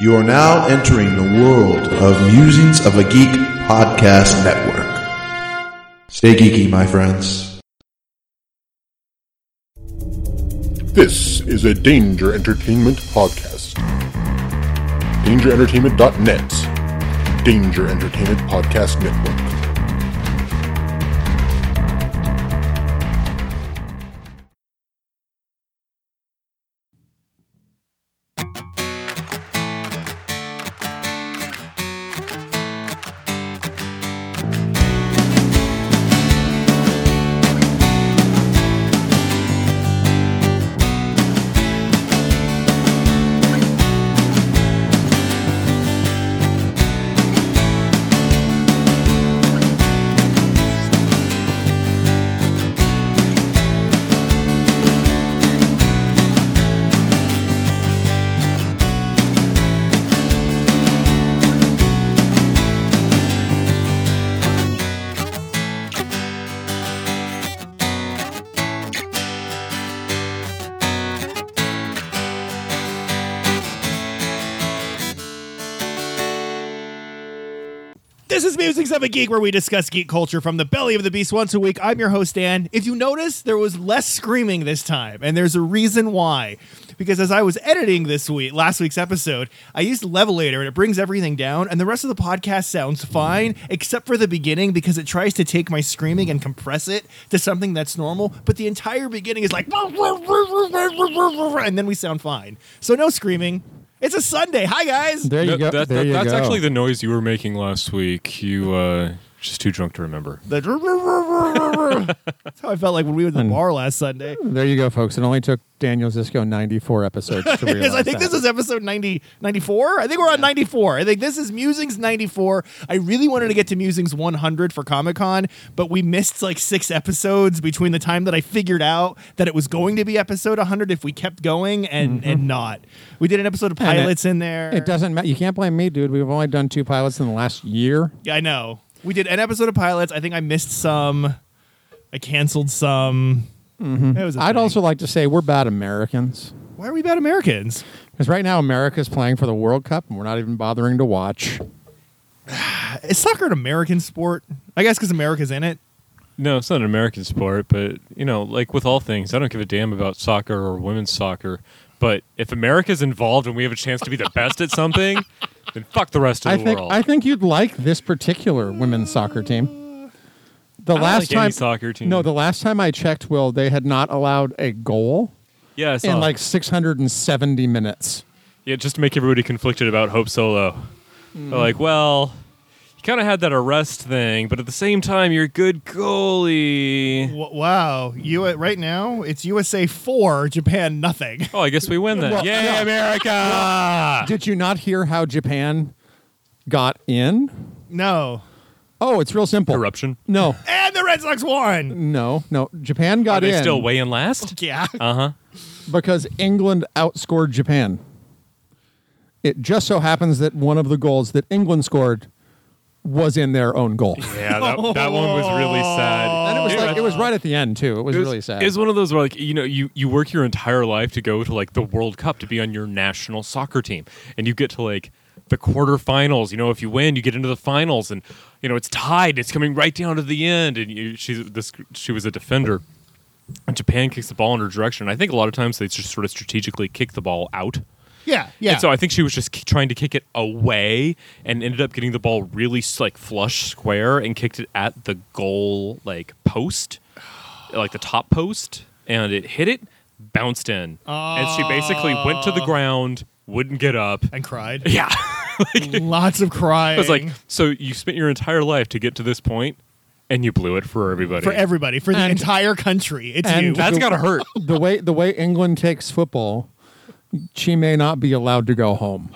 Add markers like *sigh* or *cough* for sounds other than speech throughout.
You are now entering the world of Musings of a Geek podcast network. Stay geeky, my friends. This is a Danger Entertainment podcast. DangerEntertainment.net. Danger Entertainment Podcast Network. Of a Geek, where we discuss geek culture from the belly of the beast once a week. I'm your host, Dan. If you notice, there was less screaming this time, and there's a reason why. Because as I was editing this week, last week's episode, I used Levelator, and it brings everything down, and the rest of the podcast sounds fine, except for the beginning, because it tries to take my screaming and compress it to something that's normal. But the entire beginning is like, *laughs* and then we sound fine. So no screaming. It's a Sunday. Hi, guys. There you That- go. that- there that- you that's go. actually the noise you were making last week. You uh just too drunk to remember. *laughs* That's how I felt like when we were at the bar last Sunday. There you go, folks. It only took Daniel Zisco 94 episodes to *laughs* realize Because I think that. this is episode 90, 94. I think we're on 94. I think this is Musings 94. I really wanted to get to Musings 100 for Comic Con, but we missed like six episodes between the time that I figured out that it was going to be episode 100 if we kept going and, and not. We did an episode of Mm-hmm. And it- pilots in there. It doesn't matter. You can't blame me, dude. We've only done two pilots in the last year. Yeah, I know. We did an episode of pilots. I think I missed some. I canceled some. It was a Mm-hmm. I'd thing. also like to say we're bad Americans. Why are we bad Americans? Because right now America's playing for the World Cup and we're not even bothering to watch. *sighs* Is soccer an American sport? I guess because America's in it. No, it's not an American sport, but you know, like with all things, I don't give a damn about soccer or women's soccer. But if America's involved and we have a chance to be the best at something, then fuck the rest of I the think world. I think you'd like this particular women's soccer team. The I last like any time soccer team. No, the last time I checked, Will, they had not allowed a goal yeah, I saw. in like 670 minutes. yeah, just to make everybody conflicted about Hope Solo. They're like, well, you kind of had that arrest thing, but at the same time, you're a good goalie. W- wow, you right now it's USA four, Japan nothing. Oh, I guess we win then. Well, Yay, no. America! Did you not hear how Japan got in? No, Oh, it's real simple. Corruption. No, and the Red Sox won. no, no. Japan got Are they in still weighing last? Yeah, Uh huh. because England outscored Japan. It just so happens that one of the goals that England scored was in their own goal. Yeah, that, that one was really sad. And it was like it was right at the end too. It was, It was, really sad. It was one of those where, like, you know, you, you work your entire life to go to like the World Cup to be on your national soccer team, and you get to like the quarterfinals. You know, if you win, you get into the finals, and you know it's tied. It's coming right down to the end, and you, she's this. She was a defender, and Japan kicks the ball in her direction. I think a lot of times they just sort of strategically kick the ball out. Yeah, yeah. And so I think she was just k- trying to kick it away and ended up getting the ball really like flush square and kicked it at the goal like post, like the top post, and it hit it, bounced in, and she basically went to the oh. ground, wouldn't get up. and cried. *laughs* Yeah, *laughs* Lots of crying. it was like so you spent your entire life to get to this point, and you blew it for everybody. for everybody, for the And- entire country. It's and you. That's the- gotta hurt. *laughs* the way the way England takes football, she may not be allowed to go home.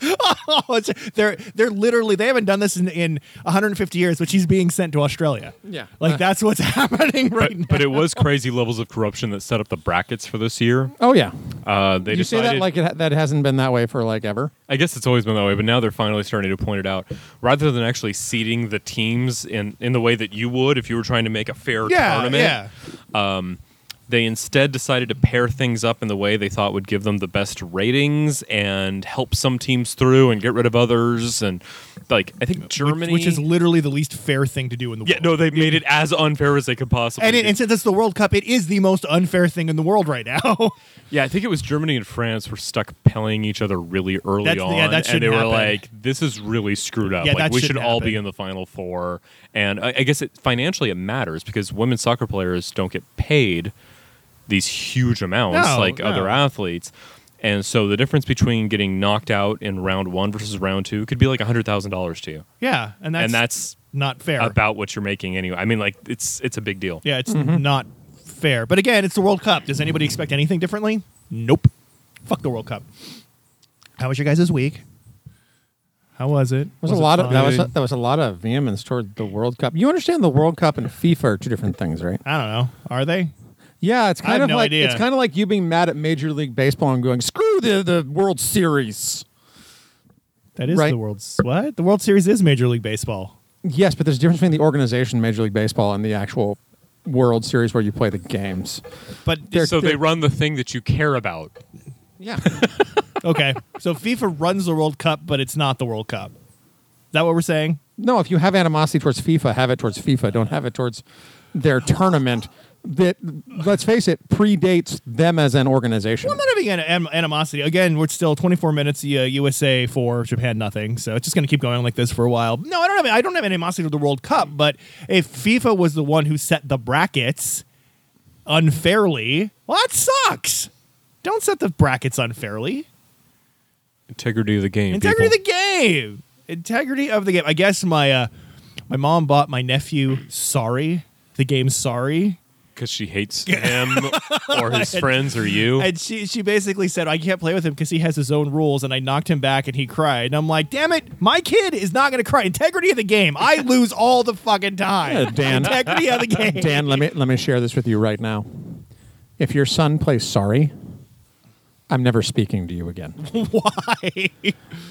*laughs* Oh, it's, they're they're literally they haven't done this in, in 150 years, but she's being sent to Australia. Yeah. like Uh, that's what's *laughs* happening right But, now. but it was crazy levels of corruption that set up the brackets for this year. Oh yeah, Uh, they you say that like it, that hasn't been that way for like ever. I guess it's always been that way, but now they're finally starting to point it out. Rather than actually seeding the teams in, in the way that you would if you were trying to make a fair yeah, tournament, yeah. They instead decided to pair things up in the way they thought would give them the best ratings and help some teams through and get rid of others. And like I think Germany, which, is literally the least fair thing to do in the yeah, world. no, they made it as unfair as they could possibly. and, it, and since it's the World Cup, it is the most unfair thing in the world right now. *laughs* Yeah, I think it was Germany and France were stuck pelling each other really early That's- on, yeah, that and they shouldn't were happen. like, "This is really screwed up. Yeah, like that we should shouldn't all be in the final four. And I, I guess it financially it matters because women's soccer players don't get paid these huge amounts No, like no. other athletes. And so the difference between getting knocked out in round one versus round two could be like hundred thousand dollars to you, yeah, and that's, and that's not fair. about what you're making anyway. I mean, like it's it's a big deal. yeah, it's mm-hmm. not fair. But again, it's the World Cup. Does anybody expect anything differently? Nope. Fuck the World Cup. How was your guys' week? How was it? There was, a lot of that was a, that was a lot of vehemence toward the World Cup. You understand the World Cup and FIFA are two different things, right? I don't know. Are they? Yeah, it's I kind have of no like idea. it's kind of like you being mad at Major League Baseball and going screw the the World Series. That is Right. the World's what? The World Series is Major League Baseball. Yes, but there's a difference between the organization Major League Baseball and the actual World Series where you play the games. But They're- So they they're- run the thing that you care about. Yeah, *laughs* okay, so FIFA runs the World Cup, but it's not the World Cup. Is that what we're saying? no. If you have animosity towards FIFA, have it towards FIFA. Don't have it towards their tournament. That let's face it, predates them as an organization. I'm not having an, an- animosity. Again, we're still 24 minutes. Uh, USA for Japan, nothing. So it's just going to keep going like this for a while. No, I don't have. I don't have animosity to the World Cup. But if FIFA was the one who set the brackets unfairly, well, that sucks. Don't set the brackets unfairly. Integrity of the game. Integrity people. of the game. Integrity of the game. I guess my uh, my mom bought my nephew Sorry, the game Sorry. because she hates him *laughs* or his friends or you. And she she basically said I can't play with him because he has his own rules, and I knocked him back and he cried. And I'm like, damn it, my kid is not going to cry. Integrity of the game. I *laughs* lose all the fucking time. Yeah, Dan. Integrity of the game. Dan, let me let me share this with you right now. If your son plays sorry, I'm never speaking to you again. *laughs* Why?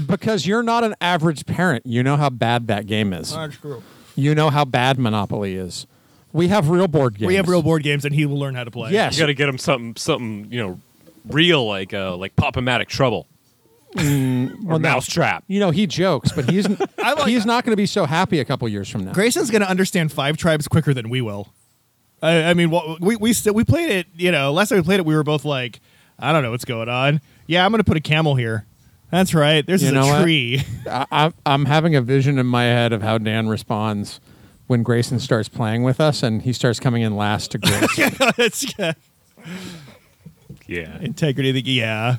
Because you're not an average parent. You know how bad that game is. That's true. You know how bad Monopoly is. We have real board games. We have real board games, and he will learn how to play. Yes. you got to get him something, something you know, real like uh, like Pop-O-Matic Trouble or Mm, well, no. Mousetrap. You know, he jokes, but he's *laughs* *laughs* like- he's not going to be so happy a couple years from now. Grayson's going to understand five tribes quicker than we will. I, I mean, what, we we still we played it. You know, last time we played it, we were both like, I don't know what's going on. Yeah, I'm going to put a camel here. That's right. There's You a know what? tree. *laughs* I, I, I'm having a vision in my head of how Dan responds when Grayson starts playing with us and he starts coming in last to Grayson. *laughs* That's Yeah. integrity. Of the, yeah,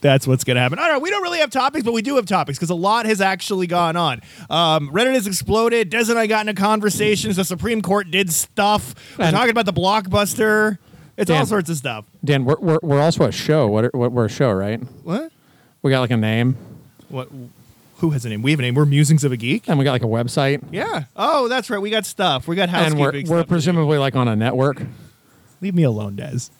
that's what's going to happen. I. We don't really have topics, but we do have topics because a lot has actually gone on. Um, Reddit has exploded. Des and I got into conversations. The Supreme Court did stuff. We're And- talking about the blockbuster. It's all sorts of stuff. Dan, we're, we're, we're also a show. What, are- what we're a show, right? What? We got like a name What? Who has a name? We have a name. We're Musings of a Geek. and we got like a website. Yeah. Oh, that's right. We got stuff. We got And we're, housekeeping. we're presumably like on a network. Leave me alone, Des.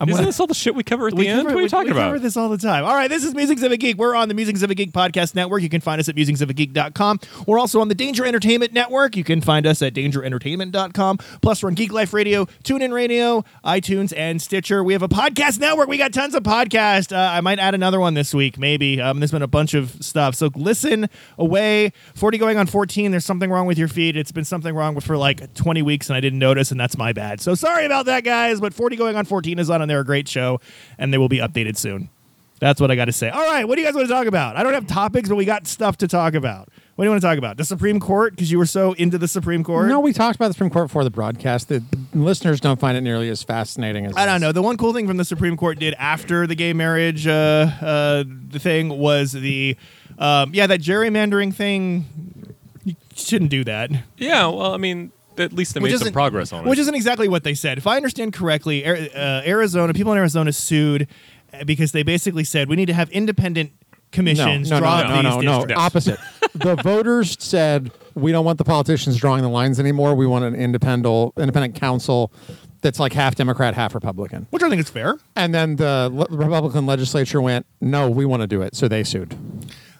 I'm Isn't this all the shit we cover at We the end? cover- What are we- you talking we cover about? this all the time. All right, this is Musings of a Geek. We're on the Musings of a Geek podcast network. You can find us at musingsofageek.com. We're also on the Danger Entertainment Network. You can find us at dangerentertainment.com. Plus, we're on Geek Life Radio, TuneIn Radio, iTunes, and Stitcher. We have a podcast network. We got tons of podcasts. Uh, I might add another one this week, maybe. Um, there's been a bunch of stuff. So listen away. 40 going on 14. There's something wrong with your feed. It's been something wrong with for like 20 weeks, and I didn't notice, and that's my bad. So sorry about that, guys. But 40 going on 14 is on, and they're a great show, and they will be updated soon. That's what I got to say. All right, what do you guys want to talk about? I don't have topics, but we got stuff to talk about. What do you want to talk about? The Supreme Court, because you were so into the Supreme Court. No, we talked about the Supreme Court before the broadcast. The listeners don't find it nearly as fascinating as I don't us. know. The one cool thing from the Supreme Court did after the gay marriage uh, uh, the thing was the um, yeah that gerrymandering thing. You shouldn't do that. Yeah, well, I mean, at least they Which made some isn't- progress on it. Which isn't exactly what they said. If I understand correctly, uh, Arizona people in Arizona sued uh, because they basically said we need to have independent commissions no, draw no, up no, these no, no. districts. Opposite. *laughs* the voters said we don't want the politicians drawing the lines anymore. We want an independent, independent council that's like half Democrat, half Republican. Which I think is fair. And then the le- Republican legislature went, no, we want to do it. So they sued.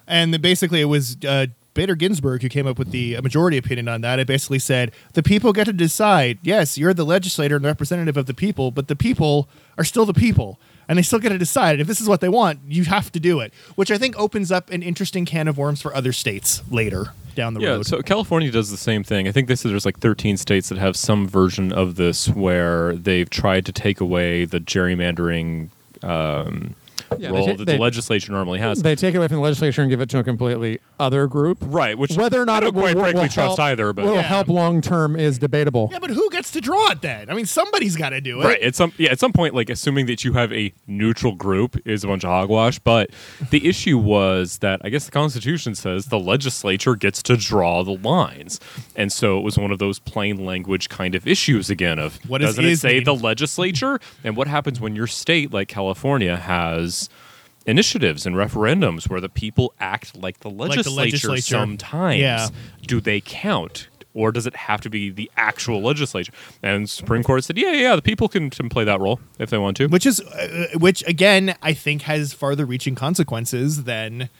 And then basically, it was uh, Bader Ginsburg who came up with the majority opinion on that. It basically said the people get to decide. Yes, you're the legislator and representative of the people, but the people are still the people. And they still get to decide. If this is what they want, you have to do it. Which I think opens up an interesting can of worms for other states later down the Yeah, road. so California does the same thing. I think they said there's like 13 states that have some version of this where they've tried to take away the gerrymandering um, Yeah, they role ta- that they- the legislature normally has. They take it away from the legislature and give it to a completely other group. right, which Whether or not I it don't quite will, frankly will trust help, either, but will Yeah. help long term is debatable. yeah, but who gets to draw it then? I mean, somebody's got to do it. Right. At some yeah, at some point, like assuming that you have a neutral group is a bunch of hogwash. But the issue was that I guess the Constitution says the legislature gets to draw the lines, and so it was one of those plain language kind of issues again. Of What does doesn't it is say mean? the legislature? And what happens when your state, like California, has initiatives and referendums where the people act like the the legislature, legislature. sometimes Yeah. do they count or does it have to be the actual legislature and supreme court said yeah yeah the people can, can play that role if they want to which is uh, which again I think has farther reaching consequences than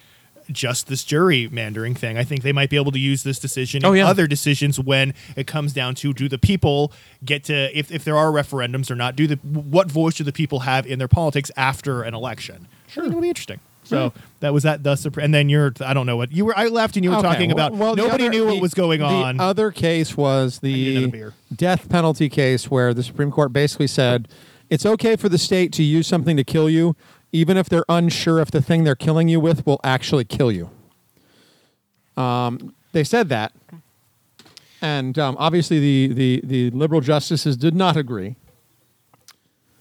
just this gerrymandering thing. I think they might be able to use this decision Oh, in yeah. other decisions when it comes down to do the people get to if, if there are referendums or not do the what voice do the people have in their politics after an election. Sure, it'll be interesting. So that was that the and then you're I don't know what you were I left and you were Okay, talking well- about well, nobody other- knew what the- was going on. The other case was the death penalty case where the Supreme Court basically said it's okay for the state to use something to kill you, even if they're unsure if the thing they're killing you with will actually kill you. Um, they said that, and um, obviously the, the the liberal justices did not agree.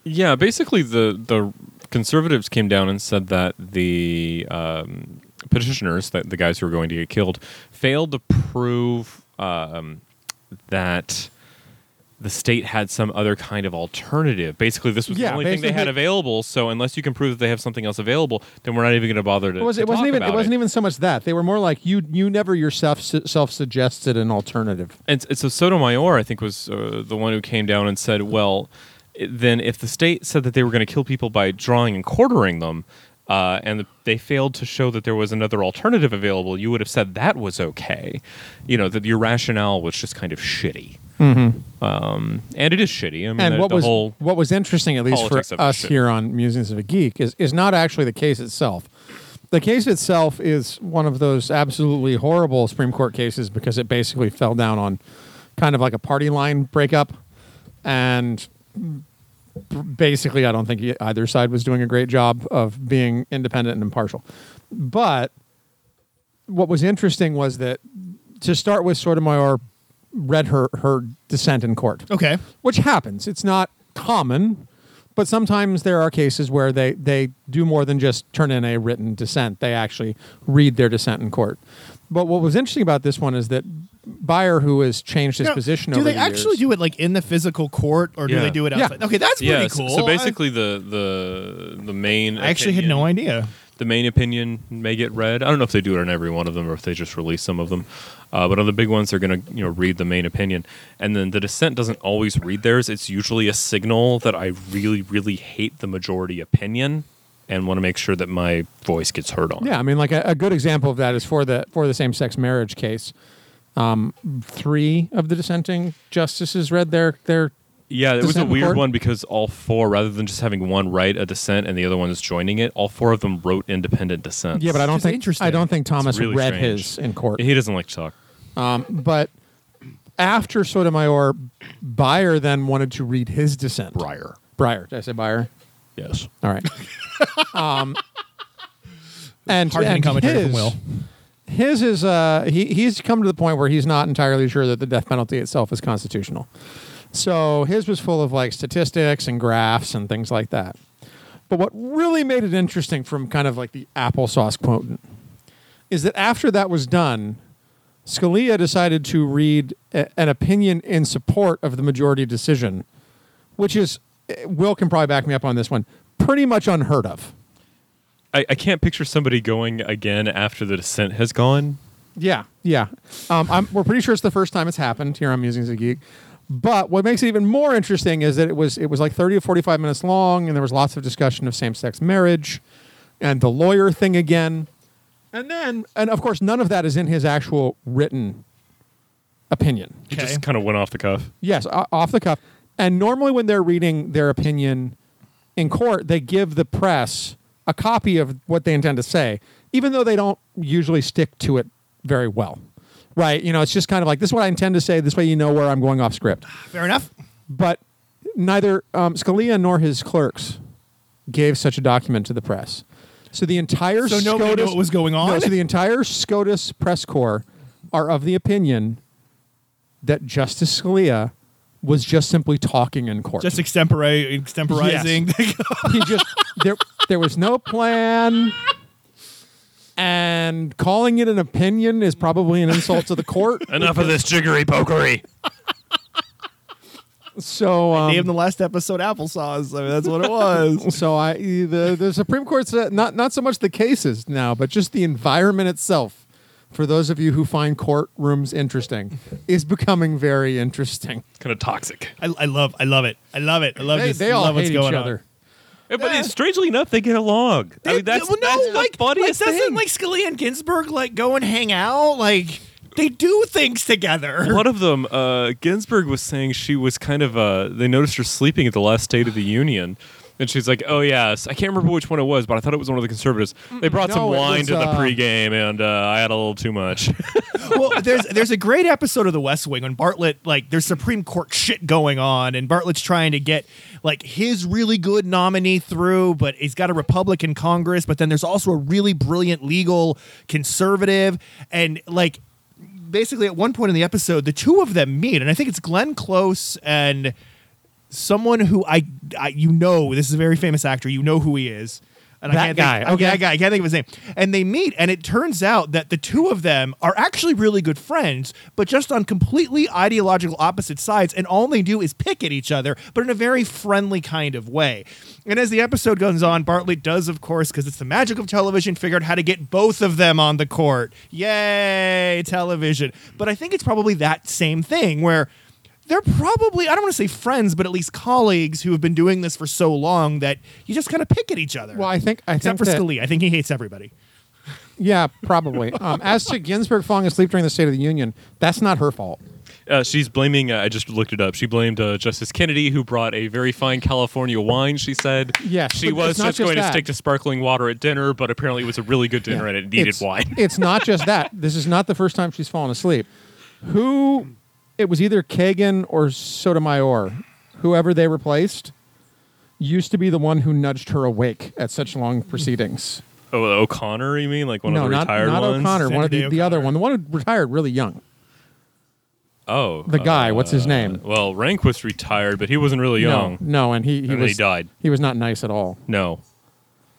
yeah basically the the conservatives came down and said that the um, petitioners that the guys who were going to get killed failed to prove um, that the state had some other kind of alternative. Basically, this was Yeah, the only thing they had available. So unless you can prove that they have something else available, then we're not even going to bother to. It, was, it talk even it about wasn't even so much that they were more like you you never yourself self suggested an alternative. And, and so Sotomayor, I think, was uh, the one who came down and said, well, then if the state said that they were going to kill people by drawing and quartering them, uh, and they failed to show that there was another alternative available, you would have said that was okay. You know, that your rationale was just kind of shitty. Um, and it is shitty. I mean, and the, what the was whole. what was interesting, at least for politics of it us here on Musings of a Geek, is is not actually the case itself. The case itself is one of those absolutely horrible Supreme Court cases because it basically fell down on kind of like a party line breakup, and basically, I don't think either side was doing a great job of being independent and impartial. But what was interesting was that to start with, Sotomayor read her her dissent in court okay. which happens. It's not common, but sometimes there are cases where they, they do more than just turn in a written dissent. They actually read their dissent in court. But what was interesting about this one is that Buyer, who has changed his Now, position do over they the actually years, do it like in the physical court or do Yeah. they do it outside? Yeah. outside? Okay, that's pretty Yeah, so- cool. so basically, the the the main. I actually had no idea. The main opinion may get read. I don't know if they do it on every one of them or if they just release some of them. Uh, but on the big ones, they're going to you know read the main opinion, and then the dissent doesn't always read theirs. It's usually a signal that I really, really hate the majority opinion and want to make sure that my voice gets heard on. Yeah, I mean, like a, a good example of that is for the for the same sex marriage case. Um, three of the dissenting justices read their their Yeah, it was a weird court? one because all four, rather than just having one write a dissent and the other one is joining it, all four of them wrote independent dissents. yeah, but I don't think interesting. I don't think Thomas really read strange. his in court. he doesn't like to talk. But after Sotomayor, Bayer then wanted to read his dissent. Briar. Breyer. Did I say Bayer? Yes. All right. *laughs* um, and Hard-hitting and commentary his, from Will. His is uh, he he's come to the point where he's not entirely sure that the death penalty itself is constitutional. So his was full of like statistics and graphs and things like that. But what really made it interesting from kind of like the applesauce quotient is that after that was done, Scalia decided to read a- an opinion in support of the majority decision, which is, eh, Will can probably back me up on this one, pretty much unheard of. I, I can't picture somebody going again after the dissent has gone. Yeah, yeah. Um, I'm, we're pretty sure it's the first time it's happened here on Musings of a Geek. But what makes it even more interesting is that it was it was like 30 or 45 minutes long, and there was lots of discussion of same sex marriage and the lawyer thing again. And then, and of course, none of that is in his actual written opinion. He Okay. just kind of went off the cuff. Yes, off the cuff. And normally, when they're reading their opinion in court, they give the press a copy of what they intend to say, even though they don't usually stick to it very well. Right? You know, it's just kind of like this is what I intend to say. This way, you know where I'm going off script. Fair enough. But neither um, Scalia nor his clerks gave such a document to the press. So the entire So nobody knew SCOTUS, what was going on? No, so the entire SCOTUS press corps are of the opinion that Justice Scalia was just simply talking in court. Just extempora- extemporizing. *laughs* he just there there was no plan. And calling it an opinion is probably an insult to the court. *laughs* Enough of this jiggery pokery. So um, Named the last episode applesauce. I mean, that's what it was. *laughs* So I the the Supreme Court's uh, not not so much the cases now, but just the environment itself. For those of you who find courtrooms interesting, is becoming very interesting. kind of toxic. I, I love, I love it. I love it. I love They, this. they all love what's hate going each on. other. But strangely enough, they get along. I mean, that's, well, no, that's like, the funniest like, doesn't thing. like Scalia and Ginsburg like go and hang out? Like they do things together. One of them, uh, Ginsburg was saying she was kind of. Uh, they noticed her sleeping at the last State of the Union, and she's like, "Oh yes, I can't remember which one it was, but I thought it was one of the conservatives. They brought some No, it wine was, to the uh, pregame, and uh, I had a little too much." *laughs* well, there's there's a great episode of The West Wing when Bartlett like there's Supreme Court shit going on, and Bartlett's trying to get like his really good nominee through, but he's got a Republican Congress, but then there's also a really brilliant legal conservative, and like basically at one point in the episode, the two of them meet, and I think it's Glenn Close and someone who I, I you know this is a very famous actor, you know who he is. And That I can't guy, think, okay. that guy, I can't think of his name. And they meet, and it turns out that the two of them are actually really good friends, but just on completely ideological opposite sides, and all they do is pick at each other, but in a very friendly kind of way. And as the episode goes on, Bartlett does, of course, because it's the magic of television, figure out how to get both of them on the court. Yay, television. But I think it's probably that same thing where they're probably I don't want to say friends, but at least colleagues who have been doing this for so long that you just kind of pick at each other. Well, I think I except think for that, Scalia, I think he hates everybody. *laughs* Yeah, probably. um, as to Ginsburg falling asleep during the State of the Union, that's not her fault. Uh, she's blaming. Uh, I just looked it up. She blamed uh, Justice Kennedy, who brought a very fine California wine. She said, Yes, she was just just going to stick to sparkling water at dinner, but apparently it was a really good dinner Yeah. and it needed it's, wine." it's not just that. This is not the first time she's fallen asleep. Who? It was either Kagan or Sotomayor, whoever they replaced, used to be the one who nudged her awake at such long proceedings. oh, O'Connor, you mean like one no, of the not, retired not ones? O'Connor. One of the, Sandy the other one, the one who retired really young. Oh, The guy, what's his name? Well, Rehnquist retired, but he wasn't really young. No, no, and he he And was he died. He was not nice at all. No,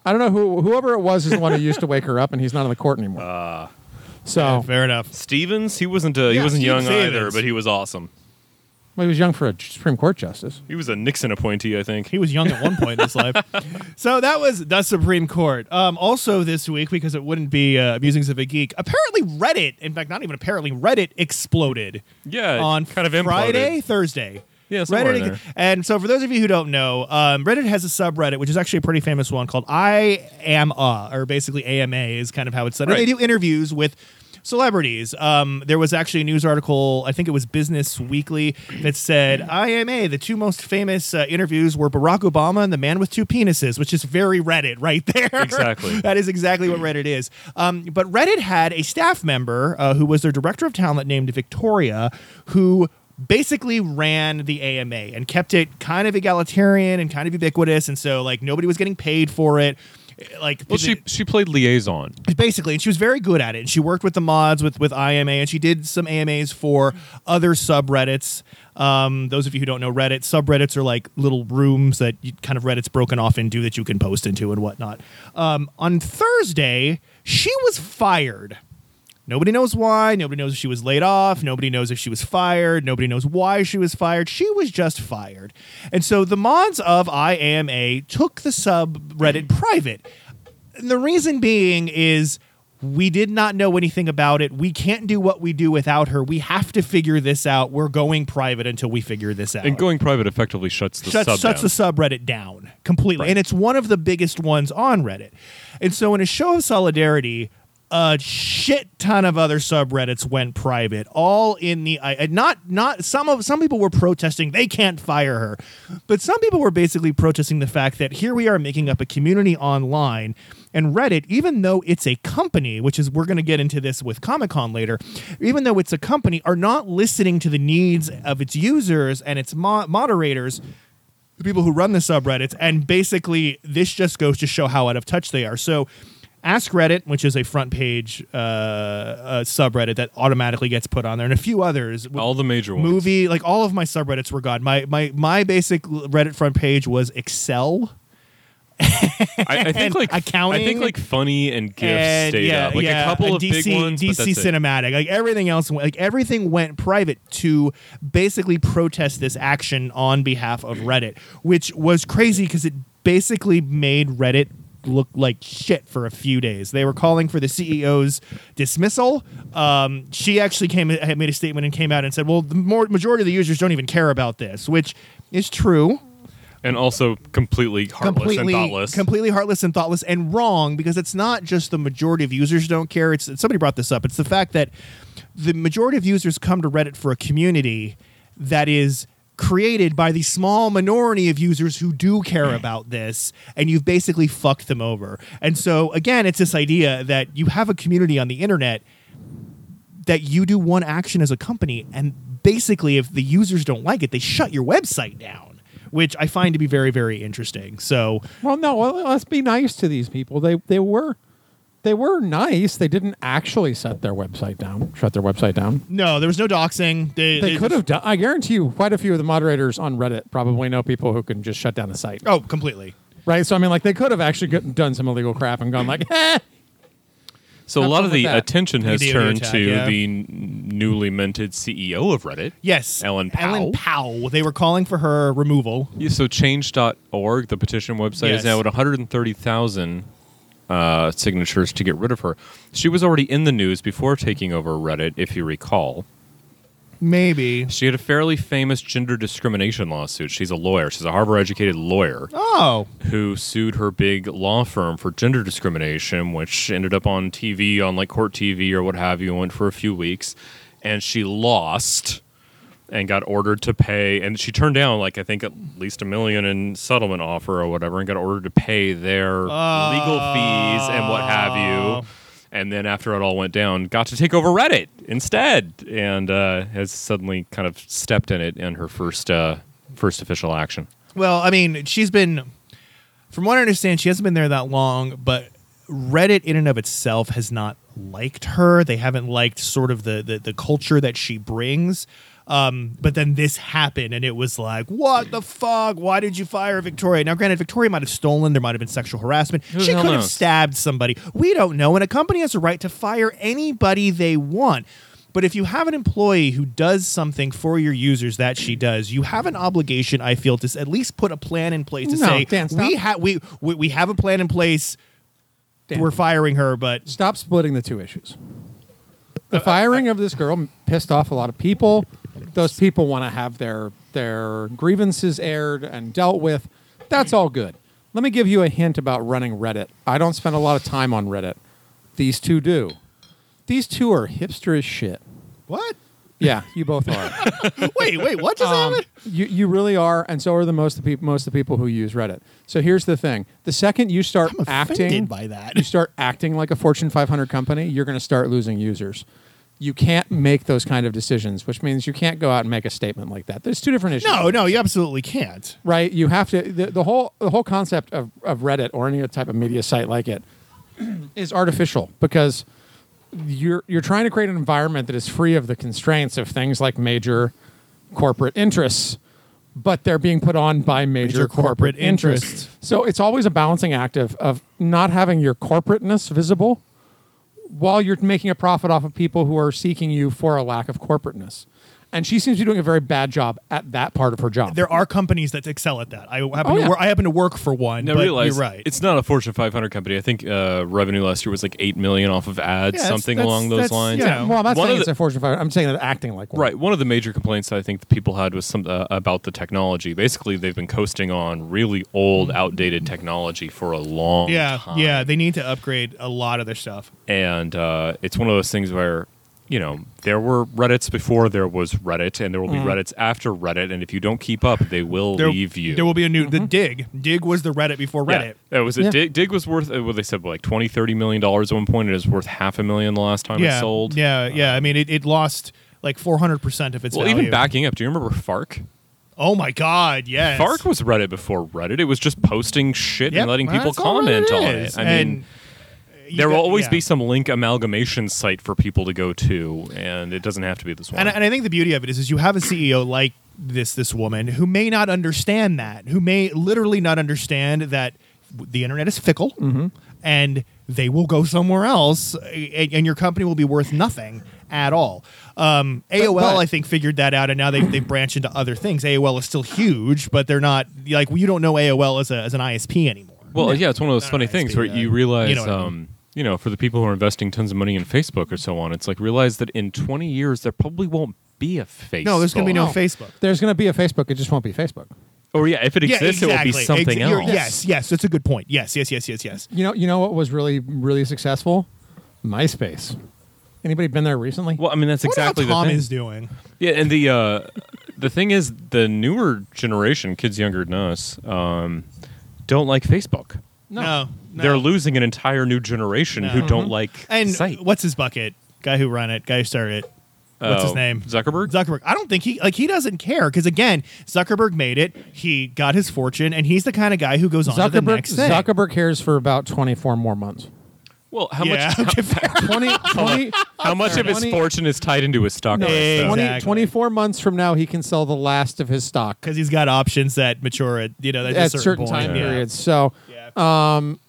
I don't know who whoever it was is the one who used to wake her up, and he's not on the court anymore. Uh, *laughs* so Fair enough. Stevens. He wasn't. Uh, he wasn't Steve young either, but he was awesome. well, he was young for a Supreme Court justice. He was a Nixon appointee, I think. He was young at one point in his life. *laughs* So that was the Supreme Court. Um, also this week, because it wouldn't be uh, Musings of a Geek, apparently Reddit, in fact, not even apparently, Reddit exploded Yeah, on kind of imploded. Friday, Thursday. Yeah, Reddit, there. and so for those of you who don't know, um, Reddit has a subreddit which is actually a pretty famous one called I Am A, or basically AMA is kind of how it's said. Right. they do interviews with celebrities. Um, there was actually a news article, I think it was Business Weekly, that said IMA, the two most famous uh, interviews were Barack Obama and the man with two penises, which is very Reddit right there. *laughs* Exactly. that is exactly what Reddit is. Um, but Reddit had a staff member uh, who was their director of talent named Victoria, who basically ran the AMA and kept it kind of egalitarian and kind of ubiquitous. And so, like, nobody was getting paid for it. Like, Well, she she played liaison. basically and she was very good at it and she worked with the mods with with ima and she did some amas for other subreddits um, those of you who don't know reddit subreddits are like little rooms that you, kind of reddit's broken off into that you can post into and whatnot um, on thursday she was fired Nobody knows why. Nobody knows if she was laid off. Nobody knows if she was fired. Nobody knows why she was fired. She was just fired. And so the mods of IAMA took the subreddit private. And the reason being is we did not know anything about it. We can't do what we do without her. We have to figure this out. We're going private until we figure this out And going private effectively shuts the shuts, sub shuts down. the subreddit down completely. Right. And it's one of the biggest ones on Reddit. And so, in a show of solidarity, a shit ton of other subreddits went private all in the not not some of some people were protesting they can't fire her but some people were basically protesting the fact that here we are making up a community online and reddit even though it's a company which is we're going to get into this with comic-con later even though it's a company are not listening to the needs of its users and its mo- moderators the people who run the subreddits and basically this just goes to show how out of touch they are. So ask reddit which is a front page uh, uh, subreddit that automatically gets put on there and a few others All the major ones. movie like all of my subreddits were gone my my my basic reddit front page was excel *laughs* I, I think like I accounting think like funny and gifts and stayed yeah, up. Like yeah, a couple of DC, big ones. DC that's it. cinematic, like everything else, like everything went private to basically protest this action on behalf of Reddit, which was crazy because it basically made Reddit look like shit for a few days. They were calling for the CEO's dismissal. Um, she actually came had made a statement and came out and said, "Well, the more majority of the users don't even care about this," which is true and also completely heartless completely and thoughtless. completely heartless and thoughtless and wrong because it's not just the majority of users don't care it's somebody brought this up it's the fact that the majority of users come to reddit for a community that is created by the small minority of users who do care about this and you've basically fucked them over and so again it's this idea that you have a community on the internet that you do one action as a company and basically if the users don't like it they shut your website down which i find to be very very interesting so Well, no. Let's be nice to these people. They they were they were nice. They didn't actually set their website down. Shut their website down. no there was no doxing they, They could have done. I guarantee you, quite a few of the moderators on Reddit probably know people who can just shut down a site. oh completely Right. So I mean, like they could have actually got- done some illegal crap and gone like, *laughs* eh. so a lot of the that. attention has DoD turned attack, to yeah. the n- newly minted CEO of Reddit. yes Ellen Pao. ellen Pao. pao they were calling for her removal Yeah, so change.org, the petition website, Yes. is now at 130,000 uh, signatures to get rid of her. She was already in the news before taking over Reddit, if you recall. maybe She had a fairly famous gender discrimination lawsuit. She's a lawyer. She's a Harvard educated lawyer oh who sued her big law firm for gender discrimination, which ended up on TV, on like court TV or what have you, and went for a few weeks. And she lost and got ordered to pay. And she turned down, like, I think at least a million in settlement offer or whatever, and got ordered to pay their legal fees and what have you. And then after it all went down, got to take over Reddit instead, and uh, has suddenly kind of stepped in it in her first uh, first official action. well i mean she's been from what i understand she hasn't been there that long but reddit in and of itself has not liked her they haven't liked sort of the the, the culture that she brings um, but then this happened and it was like what the fuck? Why did you fire victoria? Now granted victoria might have stolen. There might have been sexual harassment. Who she could have stabbed somebody. We don't know. And a company has a right to fire anybody they want. But if you have an employee who does something for your users that she does, you have an obligation, I feel, to at least put a plan in place to No, say Dan, we have we, we we have a plan in place. Dan. We're firing her, but Stop splitting the two issues. The firing of this girl pissed off a lot of people. Those people want to have their their grievances aired and dealt with. That's all good. Let me give you a hint about running Reddit. I don't spend a lot of time on Reddit. These two do. These two are hipster as shit. what? Yeah, you both are. *laughs* Wait, wait, what just Um, happened? you you really are, and so are the most of the people most of the people who use Reddit. So here's the thing: the second you start I'm offended acting by that. you start acting like a Fortune 500 company, you're going to start losing users. You can't make those kind of decisions, which means you can't go out and make a statement like that. There's two different issues. No, no, you absolutely can't. right? You have to the, the whole the whole concept of, of Reddit or any other type of media site like it *clears throat* is artificial because you're you're trying to create an environment that is free of the constraints of things like major corporate interests, but they're being put on by major, Major corporate, corporate interests. interests. So it's always a balancing act of, of not having your corporateness visible while you're making a profit off of people who are seeking you for a lack of corporateness. And she seems to be doing a very bad job at that part of her job. There are companies that excel at that. I happen, Oh, to, yeah. wor- I happen to work for one. Now but realize you're right. it's not a Fortune 500 company. I think uh, revenue last year was like eight million off of ads, Yeah, something that's- along those that's- lines. yeah. well, I'm not One saying of it's a Fortune 500. I'm saying that acting like one. Right. One of the major complaints I think the people had was some uh, about the technology. Basically, they've been coasting on really old, outdated technology for a long time. yeah, time. yeah. They need to upgrade a lot of their stuff. and uh, it's one of those things where you know there were reddits before there was reddit and there will be reddits after reddit and if you don't keep up they will. There, leave you there will be a new the Digg. Digg was the Reddit before Reddit. yeah, it was a Yeah. digg, digg was worth uh, what they said like 20 30 million dollars at one point it was worth half a million the last time Yeah, it sold yeah, yeah. I mean, it, it lost like 400 percent of its well value. even backing up do you remember fark Oh my God! Yes. fark was reddit before reddit it was just posting shit Yep, and letting people comment on it i And mean you there will always yeah. be some link amalgamation site for people to go to and it doesn't have to be this one And, and I think the beauty of it is, is you have a CEO like this this woman who may not understand that, who may literally not understand that the internet is fickle, Mm-hmm. and they will go somewhere else, and, and your company will be worth nothing at all. Um, AOL, but- I think, figured that out, and now they they branch into other things. AOL is still huge, but they're not like you don't know AOL as a as an ISP anymore. Well, yeah, it's one of those Not funny an things ISP, where uh, you realize, you know what I mean. You know, for the people who are investing tons of money in Facebook or so on, it's like realize that in 20 years there probably won't be a Facebook. No, there's going to be no No. Facebook. There's going to be a Facebook. It just won't be Facebook. Or yeah, if it exists, it will be something Ex- you're- else. Yes, yes, that's a good point. Yes, yes, yes, yes, yes. You know, you know what was really, really successful? MySpace. Anybody been there recently? Well, I mean that's exactly what Tom the thing. is doing. Yeah, and the uh, the thing is, the newer generation, kids younger than us, um, don't like Facebook. No, no. They're losing an entire new generation who No. don't mm-hmm. like And the site. what's his bucket? Guy who ran it, guy who started it. What's his Oh, name? Zuckerberg. Zuckerberg. I don't think he like he doesn't care because again, Zuckerberg made it. He got his fortune, and he's the kind of guy who goes on to the Zuckerberg, next thing. Zuckerberg cares for about 24 more months. well, how yeah, much? *laughs* okay, fair. 20, 20, *laughs* How much of his 20 fortune is tied into his stock no, price? though? 20 Exactly. 24 months from now, he can sell the last of his stock because he's got options that mature at you know at, a at certain, certain point. time yeah. periods. So Yeah. Um,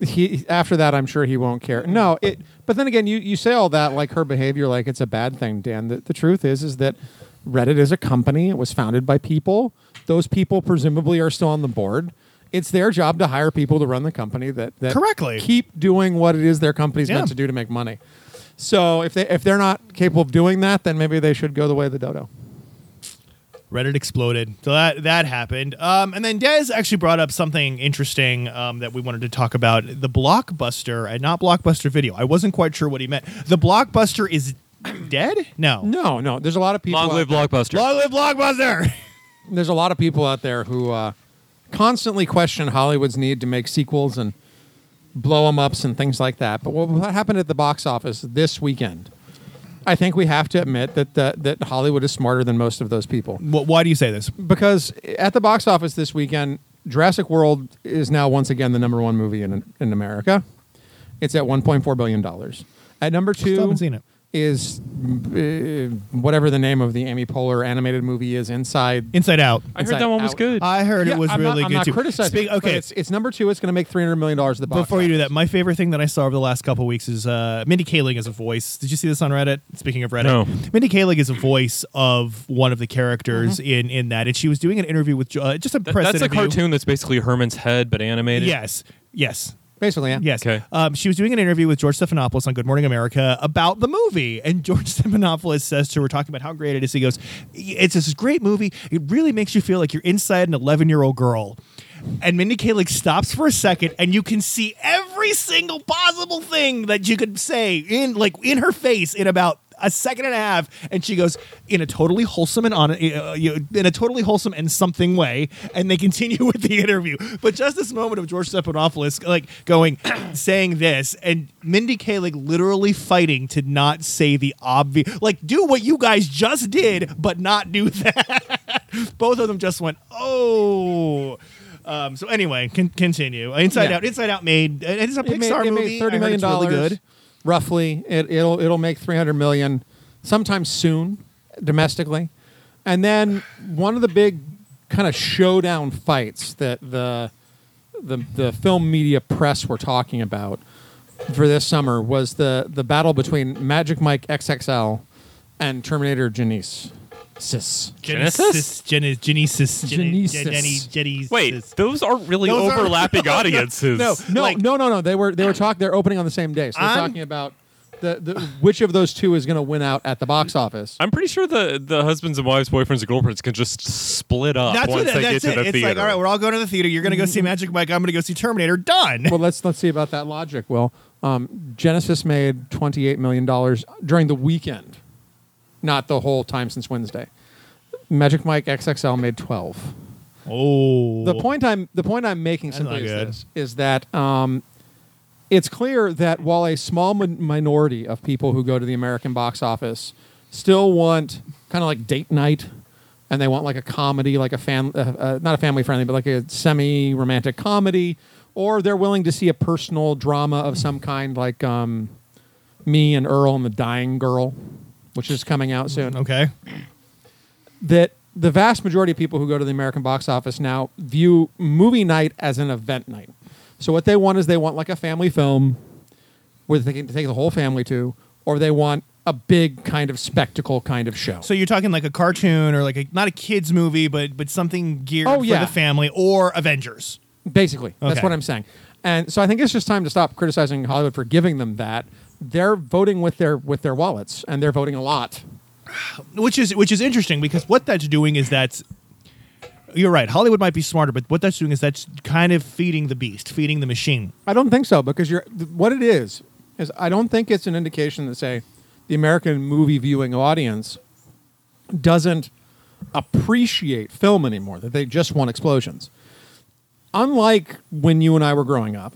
he after that, I'm sure he won't care. No, it. But then again, you, you say all that like her behavior, like it's a bad thing, Dan. The, the truth is, is that Reddit is a company. It was founded by people. Those people presumably are still on the board. It's their job to hire people to run the company that, that Correctly. keep doing what it is their company's Yeah. meant to do to make money. So if they if they're not capable of doing that, then maybe they should go the way of the dodo. Reddit exploded. So that that happened. Um, and then Dez actually brought up something interesting um, that we wanted to talk about. The blockbuster and not blockbuster video. I wasn't quite sure what he meant. The blockbuster is *clears throat* dead? No. No, no. There's a lot of people. Long live there- Blockbuster. Long live blockbuster. *laughs* there's a lot of people out there who uh, constantly question Hollywood's need to make sequels and blow them ups and things like that. But what, what happened at the box office this weekend? I think we have to admit that that, that Hollywood is smarter than most of those people Wh- Why do you say this? because at the box office this weekend, Jurassic World is now once again the number one movie in in America. It's at 1.4 billion dollars. At number two, Still haven't seen it. Is uh, whatever the name of the Amy Poehler animated movie is, Inside Inside Out. I heard that one was Out. good. I heard Yeah, it was I'm really not, good I'm too. not criticizing. Speak- it, but okay, it's, it's number two. It's going to make three hundred million dollars. The box Before you do office. that, my favorite thing that I saw over the last couple weeks is uh, Mindy Kaling as a voice. Did you see this on Reddit? Speaking of Reddit, No. Mindy Kaling is a voice of one of the characters in in that, and she was doing an interview with uh, just a Th- press that's a interview. cartoon that's basically Herman's head but animated. Yes, yes. Basically, yeah. Yes. Okay. Um, she was doing an interview with George Stephanopoulos on Good Morning America about the movie, and George *laughs* Stephanopoulos says to her, talking about how great it is. He goes, "It's this great movie. It really makes you feel like you're inside an 11 year old girl." And Mindy Kaling stops for a second, and you can see every single possible thing that you could say in like in her face in about a second and a half, and she goes in a totally wholesome and on uh, in a totally wholesome and something way, and they continue *laughs* with the interview. But just this moment of George Stephanopoulos like going, *clears throat* saying this, and Mindy Kaling literally fighting to not say the obvious, like do what you guys just did, but not do *laughs* that. Both of them just went, oh. Um, so anyway, con- continue. Inside Yeah. Out. Inside Out made. It's a It made, Pixar it movie. made thirty I heard million dollars, really good. Roughly. It, it'll it'll make three hundred million sometime soon domestically, and then one of the big kind of showdown fights that the the the film media press were talking about for this summer was the the battle between Magic Mike XXL and Terminator Janice. Sis. Genisys? Genisys? Genisys. Genisys. Genisys. Genisys. Wait, those aren't really Those are- overlapping *laughs* audiences. No, No, Like- no, no, no. They were they were talking. They're opening on the same day. So they're I'm- talking about the, the which of those two is going to win out at the box office. I'm pretty sure the the husbands and wives, boyfriends and girlfriends can just split up That's once what. they That's get to it. the It's theater. like, all right, we're all going to the theater. You're going to go see Magic Mike. I'm going to go see Terminator. Done. well, let's let's see about that logic. Well, um, Genesis made twenty eight million dollars during the weekend, not the whole time since Wednesday. Magic Mike XXL made twelve. Oh, The point I'm the point I'm making simply is this: is that um, it's clear that while a small min- minority of people who go to the American box office still want kind of like date night, and they want like a comedy, like a fam, uh, uh, not a family friendly, but like a semi romantic comedy, or they're willing to see a personal drama of some kind, like um, me and Earl and the Dying Girl, which is coming out soon Okay. that the vast majority of people who go to the American box office now view movie night as an event night. So what they want is they want like a family film where they can take the whole family to, or they want a big kind of spectacle kind of show. So you're talking like a cartoon or like a not a kids movie, but but something geared Oh, for yeah. the family or Avengers. Basically, that's what I'm saying. And so I think it's just time to stop criticizing Hollywood for giving them that. They're voting with their with their wallets, and they're voting a lot. which is which is interesting because what that's doing is that's you're right hollywood might be smarter but what that's doing is that's kind of feeding the beast feeding the machine I don't think so because you're what it is is I don't think it's an indication that say the American movie viewing audience doesn't appreciate film anymore that they just want explosions. Unlike when you and I were growing up,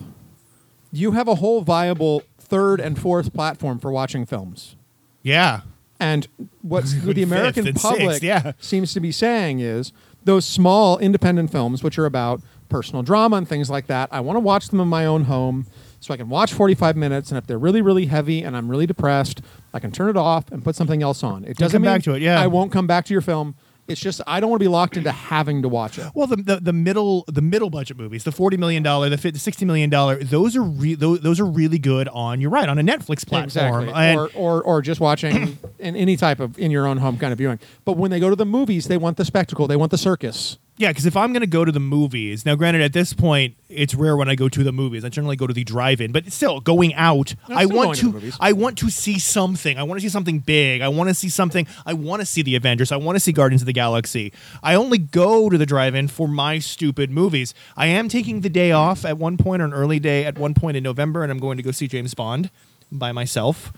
you have a whole viable third and fourth platform for watching films. yeah And what what *laughs* the American public sixth, yeah. seems to be saying is those small independent films, which are about personal drama and things like that, I want to watch them in my own home so I can watch 45 minutes. And if they're really, really heavy and I'm really depressed, I can turn it off and put something else on. It doesn't come mean back to it, yeah. I won't come back to your film. It's just I don't want to be locked into having to watch it. well the, the the middle the middle budget movies the 40 million dollar the 50, 60 million dollar those are re- those, those are really good on you're right on a netflix platform Exactly. And- or, or or just watching *coughs* in any type of in your own home kind of viewing. But when they go to the movies, they want the spectacle. They want the circus. Yeah, because if I'm going to go to the movies, now granted, at this point, it's rare when I go to the movies. I generally go to the drive-in, but still, going out, I'm I still want going to to, the movies. I want to see something. I want to see something big. I want to see something. I want to see the Avengers. I want to see Guardians of the Galaxy. I only go to the drive-in for my stupid movies. I am taking the day off at one point, or an early day at one point in November, and I'm going to go see James Bond by myself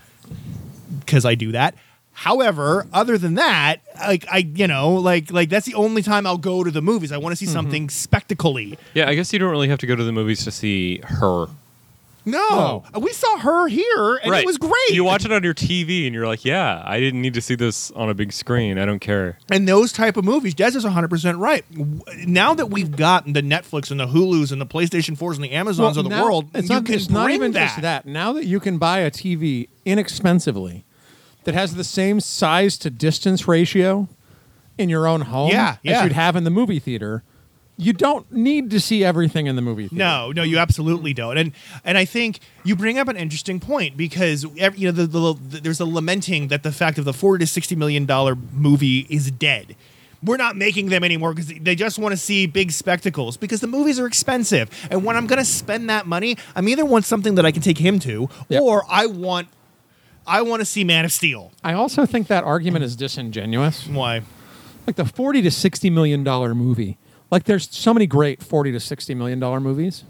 because I do that. However, other than that, like I, you know, like like that's the only time I'll go to the movies. I want to see mm-hmm. something spectacly. yeah, I guess you don't really have to go to the movies to see her. No, we saw her here, and right. it was great. You watch it on your TV and you're like, yeah, I didn't need to see this on a big screen. I don't care. and those type of movies, Des is 100 percent right. Now that we've gotten the Netflix and the Hulu's and the PlayStation 4s and the Amazons of the now- world, It's you not, can it's not even that. just that. Now that you can buy a TV inexpensively that has the same size to distance ratio in your own home Yeah, as yeah. you'd have in the movie theater, you don't need to see everything in the movie theater. No, no, you absolutely don't. And and I think you bring up an interesting point because ev- you know the, the, the there's a lamenting that the fact of the 40 to 60 million dollar movie is dead. We're not making them anymore because they just want to see big spectacles because the movies are expensive. And when I'm going to spend that money, I'm either want something that I can take him to Yep. or I want I want to see Man of Steel. I also think that argument is disingenuous. Why? Like the 40 to 60 million dollar movie. Like there's so many great 40 to 60 million dollar movies.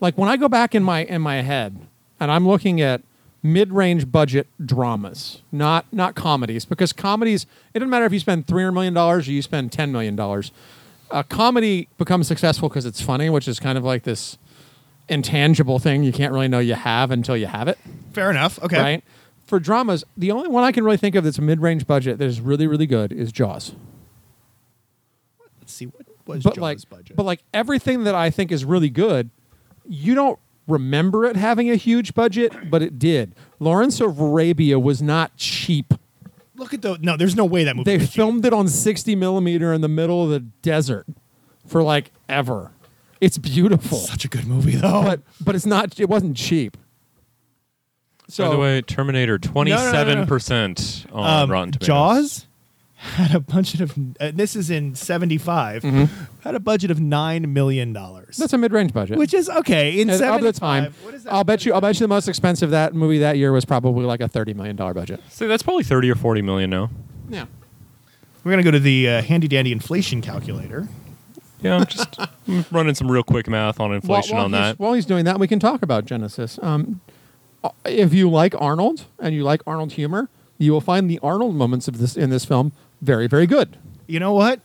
Like when I go back in my in my head and I'm looking at mid-range budget dramas, not not comedies because comedies it doesn't matter if you spend 300 million dollars or you spend 10 million dollars. A comedy becomes successful because it's funny, which is kind of like this intangible thing you can't really know you have until you have it Fair enough. Okay. right? For dramas, the only one I can really think of that's a mid-range budget that is really, really good is Jaws. Let's see what was but Jaws' like, budget. but like everything that I think is really good, you don't remember it having a huge budget, but it did. Lawrence of Arabia was not cheap. Look at the no. There's no way that movie. They was cheap. filmed it on 60 millimeter in the middle of the desert for like ever. It's beautiful, such a good movie though. but but it's not. It wasn't cheap. So By the way, Terminator, no, no, no. 27% on um, Rotten Tomatoes. Jaws. had a budget of uh, this is in 75 had a budget of 9 million dollars That's a mid-range budget. which is okay in Uh, 75 oh, that's fine. what is that I'll bet you. I'll bet you the most expensive that movie that year was probably like a thirty million dollar budget. So that's probably thirty or forty million now. Yeah. we're gonna go to the uh, handy dandy inflation calculator Yeah, I'm just I'm *laughs* running some real quick math on inflation while, on that. While he's doing that, we can talk about Genisys. Um, uh, if you like Arnold and you like Arnold humor, you will find the Arnold moments of this in this film very, very good. you know what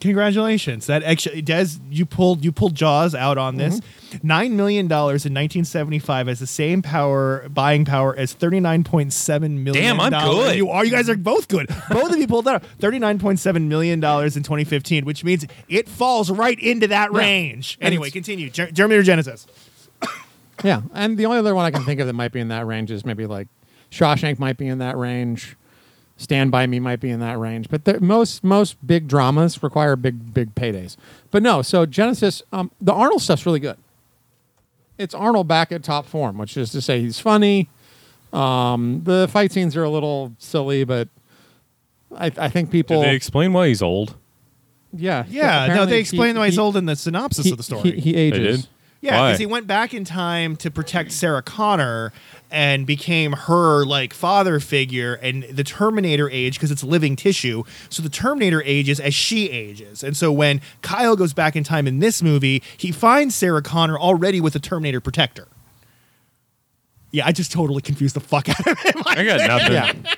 congratulations that actually des you pulled you pulled jaws out on this Mm-hmm. nine million dollars in 1975 has the same power buying power as 39.7 million Damn, I'm good. you are you guys are both good both of you pulled that up 39.7 million dollars in 2015 which means it falls right into that Yeah. range And anyway continue Jer- Terminator Genisys *coughs* Yeah, and the only other one I can think of that might be in that range is maybe like Shawshank might be in that range. Stand by Me might be in that range, but the, most most big dramas require big big paydays. But no, so Genisys, um, the Arnold stuff's really good. It's Arnold back at top form, which is to say he's funny. Um, the fight scenes are a little silly, but I, I think people, Did they explain why he's old? yeah, yeah no they explain he- why he's he- old in the synopsis He, of the story he, he ages. Yeah, because he went back in time to protect Sarah Connor and became her like father figure, and the Terminator age because it's living tissue. So the Terminator ages as she ages, and so when Kyle goes back in time in this movie, he finds Sarah Connor already with a Terminator protector. Yeah, I just totally confused the fuck out of him. *laughs* I got nothing. Yeah.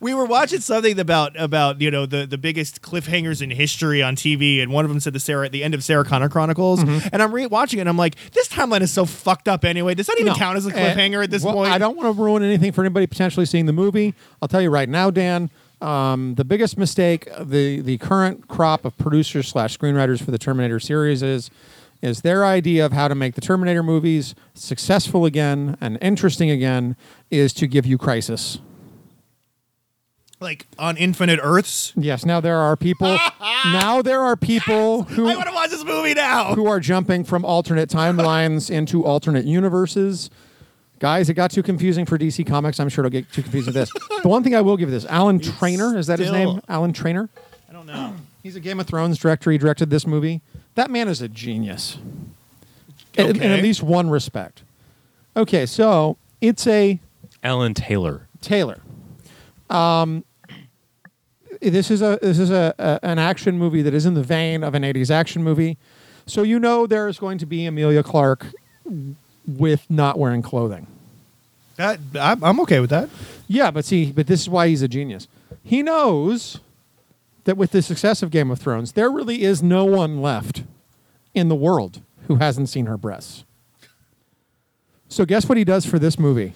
We were watching something about about you know the the biggest cliffhangers in history on TV, and one of them said the Sarah at the end of Sarah Connor Chronicles, and I'm re-watching it, and I'm like, this timeline is so fucked up anyway. Does that even No. count as a Uh, cliffhanger at this well, point? I don't want to ruin anything for anybody potentially seeing the movie. I'll tell you right now, Dan. Um, the biggest mistake the the current crop of producers slash screenwriters for the Terminator series is is their idea of how to make the Terminator movies successful again and interesting again is to give you crisis. Like on Infinite Earths. Yes, now there are people. *laughs* now there are people who I want to watch this movie now. who are jumping from alternate timelines into alternate universes. Guys, it got too confusing for DC Comics. I'm sure it'll get too confusing with this. *laughs* the one thing I will give this Alan Trainer, is that his still- name? Alan Trainer? I don't know. *clears throat* He's a Game of Thrones director. He directed this movie. That man is a genius. In- In, Okay. at least one respect. Okay, so it's a Alan Taylor. Taylor. Um, this is a this is a, a an action movie that is in the vein of an '80s action movie, so you know there is going to be Emilia Clarke with not wearing clothing. That I'm, I'm okay with that. Yeah, but see, but this is why he's a genius. He knows that with the success of Game of Thrones, there really is no one left in the world who hasn't seen her breasts. So guess what he does for this movie?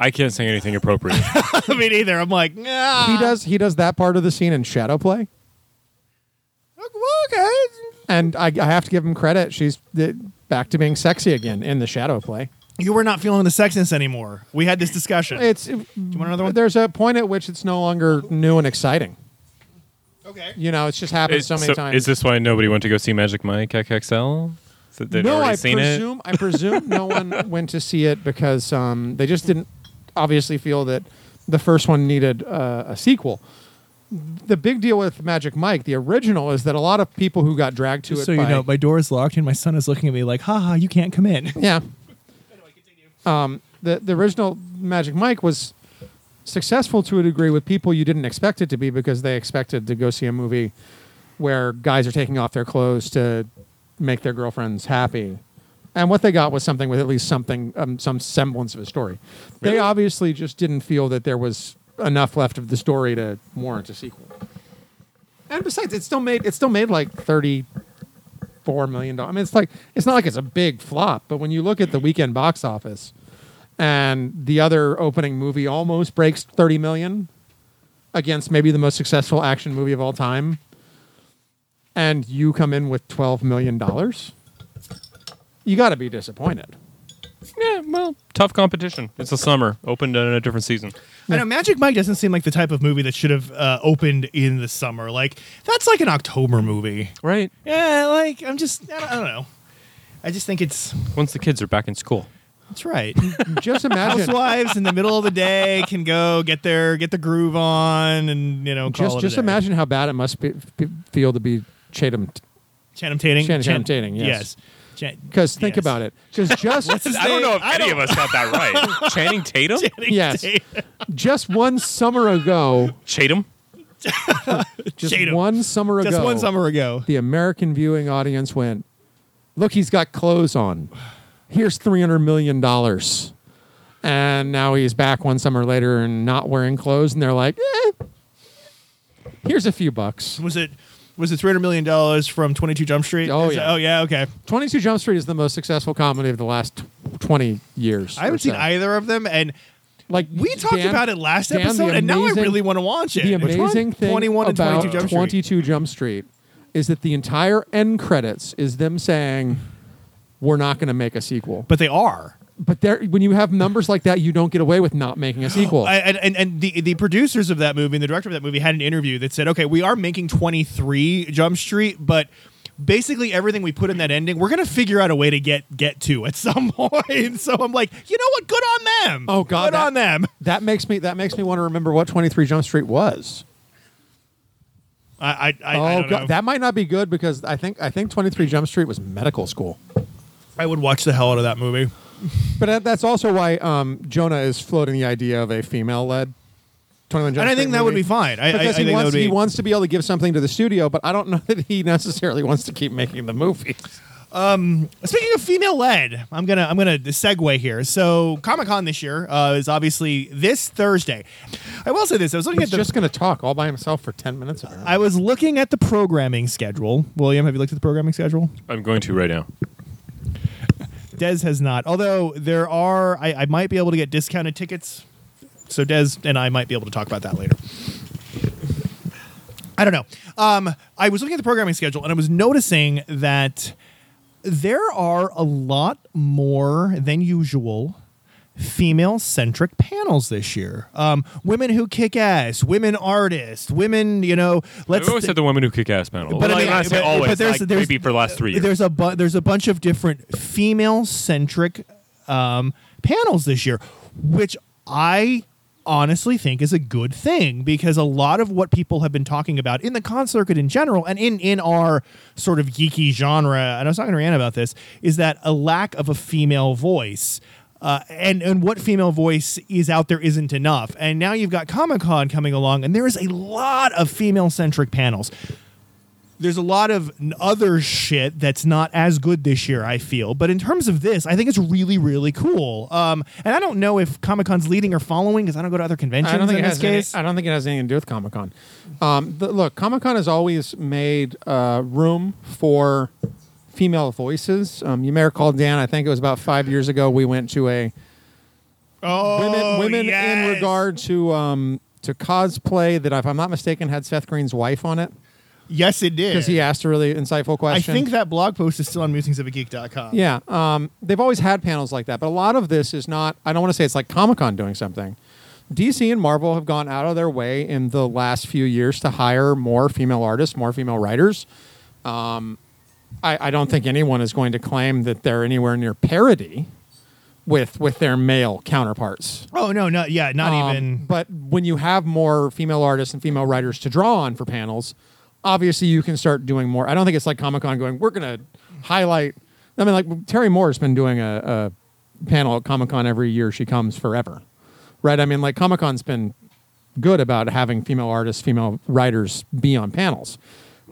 I can't say anything appropriate. *laughs* I mean, either. I'm like, nah. He does he does that part of the scene in shadow play. Okay. And I, I have to give him credit. She's uh, back to being sexy again in the shadow play. You were not feeling the sexiness anymore. We had this discussion. It's Do you want another one? there's a point at which it's no longer new and exciting. okay. You know, it's just happened Is- so many so times. Is this why nobody went to go see Magic Mike XXL? So they'd no, already I seen presume I presume no one *laughs* went to see it because um, they just didn't obviously feel that the first one needed uh, a sequel. The big deal with Magic Mike, the original, is that a lot of people who got dragged to it. so you know, my door is locked and my son is looking at me like, haha, you can't come in. Yeah. Um, the the original Magic Mike was successful to a degree with people you didn't expect it to be because they expected to go see a movie where guys are taking off their clothes to make their girlfriends happy. And what they got was something with at least something, um, some semblance of a story. They obviously just didn't feel that there was enough left of the story to warrant a sequel. And besides, it still made it still made like thirty four million dollars. I mean, it's like it's not like it's a big flop, but when you look at the weekend box office, and the other opening movie almost breaks thirty million against maybe the most successful action movie of all time, and you come in with twelve million dollars, you got to be disappointed. Yeah, well, tough competition. It's the summer. Opened in a different season. I know Magic Mike doesn't seem like the type of movie that should have uh, opened in the summer. Like that's like an October movie. Right. Yeah, like I'm just I don't, I don't know. I just think it's Once the kids are back in school. That's right. Just imagine. Housewives in the middle of the day can go get their get the groove on and you know call just it a just day. imagine how bad it must be, be, feel to be Chatham. Channing Tatum. Channing- Channing Tatum, yes. Yes. Chan- Because think yes. about it. Because *laughs* just I don't know if I any don't- of us got that right. *laughs* Channing Tatum? Channing Yes. Tatum. just one summer ago, Chatham? *laughs* just Chatham. one summer ago, Just one summer ago. the American viewing audience went, "Look, he's got clothes on. Here's three hundred million dollars." And now he's back one summer later and not wearing clothes, and they're like, eh, "Here's a few bucks." Was it was it three hundred million dollars from Twenty Two Jump Street? Oh, Is it- yeah. oh yeah. Okay. Twenty Two Jump Street is the most successful comedy of the last tw- twenty years. I haven't or seen so. either of them, and Like we talked Dan- about it last Dan, the episode, and now I amazing- really want to watch it. The Which one? amazing thing 21 and about 22 Jump Street. 22 Jump Street is that the entire end credits is them saying, "We're not going to make a sequel." But they are. But there, when you have numbers like that, you don't get away with not making a *gasps* sequel. I, and, and and the the producers of that movie and the director of that movie had an interview that said, "Okay, we are making 23 Jump Street, but basically everything we put in that ending, we're gonna figure out a way to get get to at some *laughs* point." So I'm like, you know what? Good on them. Oh, God, good that- on them. *laughs* that makes me that makes me want to remember what 23 Jump Street was. I I, I, oh God, know. that might not be good because I think I think 23 Jump Street was medical school. I would watch the hell out of that movie. But that's also why um, Jonah is floating the idea of a female-led 21 Jump and I think that would be fine. I, I, I because think he that wants would be. he wants to be able to give something to the studio, but I don't know *laughs* that he necessarily wants to keep making the movie. Speaking of female led, I'm gonna I'm gonna segue here. So Comic Con this year uh, is obviously this Thursday. I will say this: I was looking He's at the just going to talk all by himself for 10 minutes. apparently. I was looking at the programming schedule. William, have you looked at the programming schedule? I'm going to right now. Des has not. Although there are, I, I might be able to get discounted tickets. So Des and I might be able to talk about that later. I don't know. Um, I was looking at the programming schedule and I was noticing that there are a lot more than usual female centric panels this year. Um, women who kick ass, women artists, women, you know, let's I've always said the women who kick ass panel. But I mean, I say but- always, but there's- like there's- maybe for the last three years. there's a bu- there's a bunch of different female centric um, panels this year, which I honestly think is a good thing because a lot of what people have been talking about in the con circuit in general and in in our sort of geeky genre, and I was talking to Rihanna about this, is that a lack of a female voice. Uh, and and what female voice is out there isn't enough. And now you've got Comic Con coming along, and there is a lot of female centric panels there's a lot of other shit that's not as good this year i feel but in terms of this i think it's really really cool um, and i don't know if comic-con's leading or following because i don't go to other conventions I don't think in it this has any, I don't think it has anything to do with Comic Con. Um, look, Comic Con has always made uh, room for female voices. Um, you may recall, Dan. I think it was about five years ago. We went to a oh women women in regard to um, to cosplay that, if I'm not mistaken, had Seth Green's wife on it yes it did because he asked a really insightful question. i think that blog post is still on musingsofageek.com Yeah, um, they've always had panels like that, but a lot of this is not. I don't want to say it's like Comic Con doing something. DC and Marvel have gone out of their way in the last few years to hire more female artists, more female writers. Um, I, I don't think anyone is going to claim that they're anywhere near parity with with their male counterparts. oh no no yeah not Um, even But when you have more female artists and female writers to draw on for panels, obviously you can start doing more. I don't think it's like Comic Con going, we're going to highlight. I mean, like Terry Moore's been doing a, a panel at Comic Con every year she comes forever, right? I mean, like Comic Con's been good about having female artists, female writers be on panels.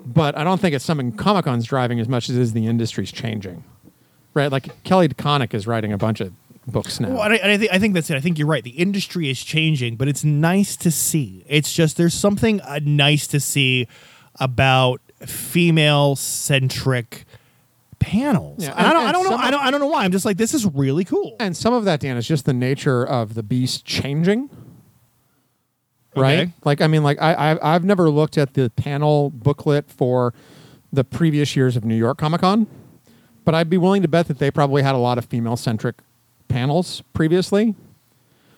But I don't think it's something Comic Con's driving as much as is the industry's changing, right? Like Kelly DeConnick is writing a bunch of books now. Well, and I, and I think I think that's it. I think you're right. The industry is changing, but it's nice to see. It's just there's something uh, nice to see about female centric panels. Yeah, and, I don't I don't know some I don't I don't know why. I'm just like this is really cool. And some of that, Dan, is just the nature of the beast changing. Right? Okay. Like, I mean, like I, I I've never looked at the panel booklet for the previous years of New York Comic Con, but I'd be willing to bet that they probably had a lot of female centric panels previously,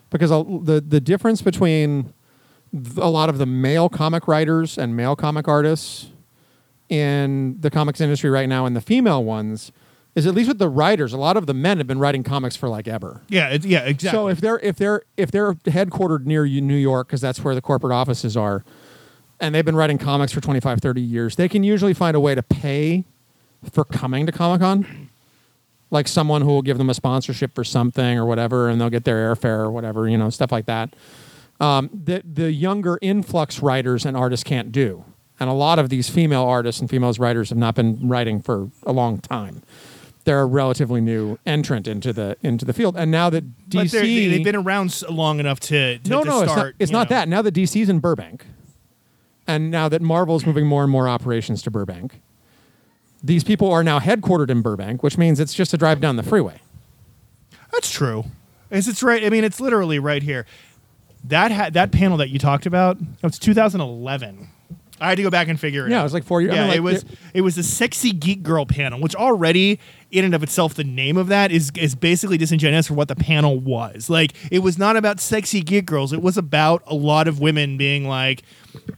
because the the difference between a lot of the male comic writers and male comic artists in the comics industry right now and the female ones is at least with the writers, a lot of the men have been writing comics for like ever. Yeah, it, yeah, exactly. So if they're if they're if they're headquartered near New York, because that's where the corporate offices are, and they've been writing comics for 25, 30 years, they can usually find a way to pay for coming to Comic Con. Like someone who will give them a sponsorship for something or whatever, and they'll get their airfare or whatever, you know, stuff like that. Um, that the younger influx writers and artists can't do. And a lot of these female artists and females writers have not been writing for a long time. They're a relatively new entrant into the into the field, and now that DC they, they've been around long enough to, to no, to no, it's not. It's not that. Now that DC's in Burbank, and now that Marvel's moving more and more operations to Burbank, these people are now headquartered in Burbank, which means it's just a drive down the freeway. That's true. Is it's right? I mean, it's literally right here. That ha- that panel that you talked about, it's 2011. I had to go back and figure it Yeah, out. it was like four years. I Yeah, mean, like, it was it was the sexy geek girl panel, which already in and of itself, the name of that is is basically disingenuous for what the panel was. Like, it was not about sexy geek girls. It was about a lot of women being like,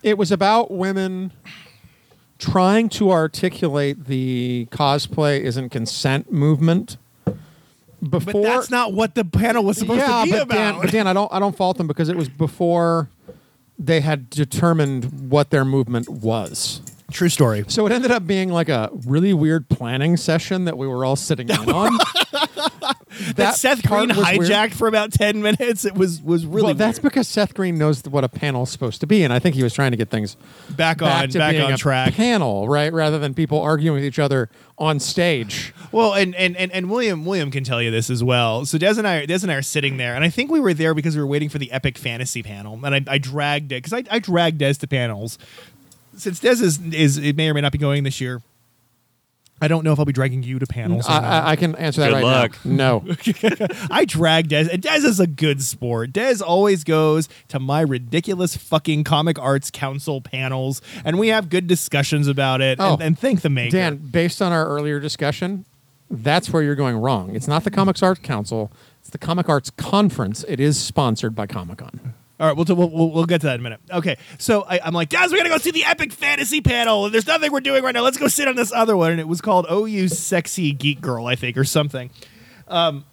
It was about women trying to articulate the cosplay isn't consent movement. Before, but that's not what the panel was supposed yeah, to be but about. Dan, but Dan, I don't, I don't fault them because it was before they had determined what their movement was. True story. So it ended up being like a really weird planning session that we were all sitting in on. *laughs* That, Seth Green was weird. hijacked for about ten minutes. It was was really well, that's weird. because Seth Green knows what a panel's supposed to be, and I think he was trying to get things back back on back on track. panel, right? Rather than people arguing with each other on stage. Well, and, and and and William William can tell you this as well. So Des and I Des and I are sitting there, and I think we were there because we were waiting for the epic fantasy panel, and I, I dragged it because I, I dragged Des to panels. Since Des is is it may or may not be going this year. I don't know if I'll be dragging you to panels. I. I, I can answer that Good right luck. now. No. *laughs* I drag Des, and Des is a good sport. Des always goes to my ridiculous fucking comic arts council panels, and we have good discussions about it. Oh. and, and thank the maker. Dan, based on our earlier discussion, that's where you're going wrong. It's not the Comics Arts Council. It's the Comic Arts Conference. It is sponsored by Comic Con. All right, we'll, we'll, we'll, we'll get to that in a minute. Okay, so I, I'm like, guys, we gotta go see the epic fantasy panel. There's nothing we're doing right now. Let's go sit on this other one. And it was called OU Sexy Geek Girl, I think, or something. Um,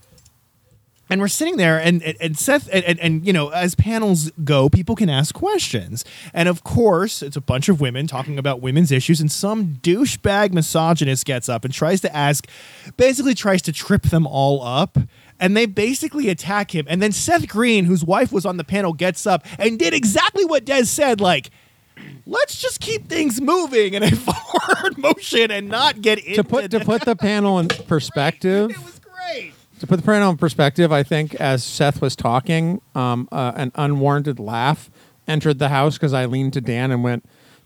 and we're sitting there, and and, and Seth, and, and, and you know, as panels go, people can ask questions, and of course, it's a bunch of women talking about women's issues, and some douchebag misogynist gets up and tries to ask, basically tries to trip them all up. And they basically attack him. And then Seth Green, whose wife was on the panel, gets up and did exactly what Des said like, let's just keep things moving in a *laughs* forward motion and not get into To put to put the panel in *laughs* perspective, It was great. to put the panel in perspective, I think as Seth was talking, um, uh, an unwarranted laugh entered the house because I leaned to Dan and went,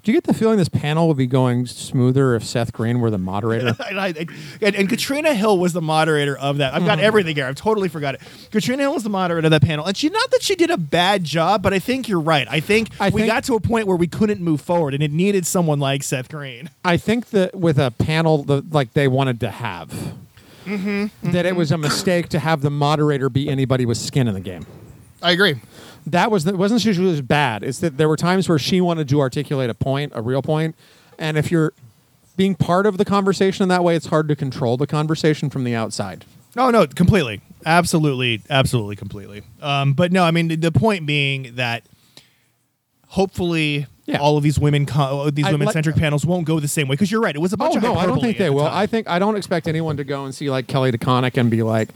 "Do you get the feeling this panel would be going smoother if Seth Green were the moderator?" *laughs* and, I, and, and Katrina Hill was the moderator of that. I've got hmm. everything here. I've totally forgot it. Katrina Hill was the moderator of that panel, and she not that she did a bad job, but I think you're right. I think I we think- got to a point where we couldn't move forward, and it needed someone like Seth Green. I think that with a panel that like they wanted to have, mm-hmm. that it mm-hmm. was a mistake to have the moderator be anybody with skin in the game. I agree. That was it wasn't she was bad. It's that there were times where she wanted to articulate a point, a real point, and if you're being part of the conversation in that way, it's hard to control the conversation from the outside. No, no, completely, absolutely, absolutely, completely. Um, but no, I mean the- the point being that hopefully Yeah. all of these women, co- these I women like- centric panels won't go the same way because you're right. It was a bunch Oh of no, I don't think they the will. time. I think I don't expect anyone to go and see like Kelly DeConnick and be like,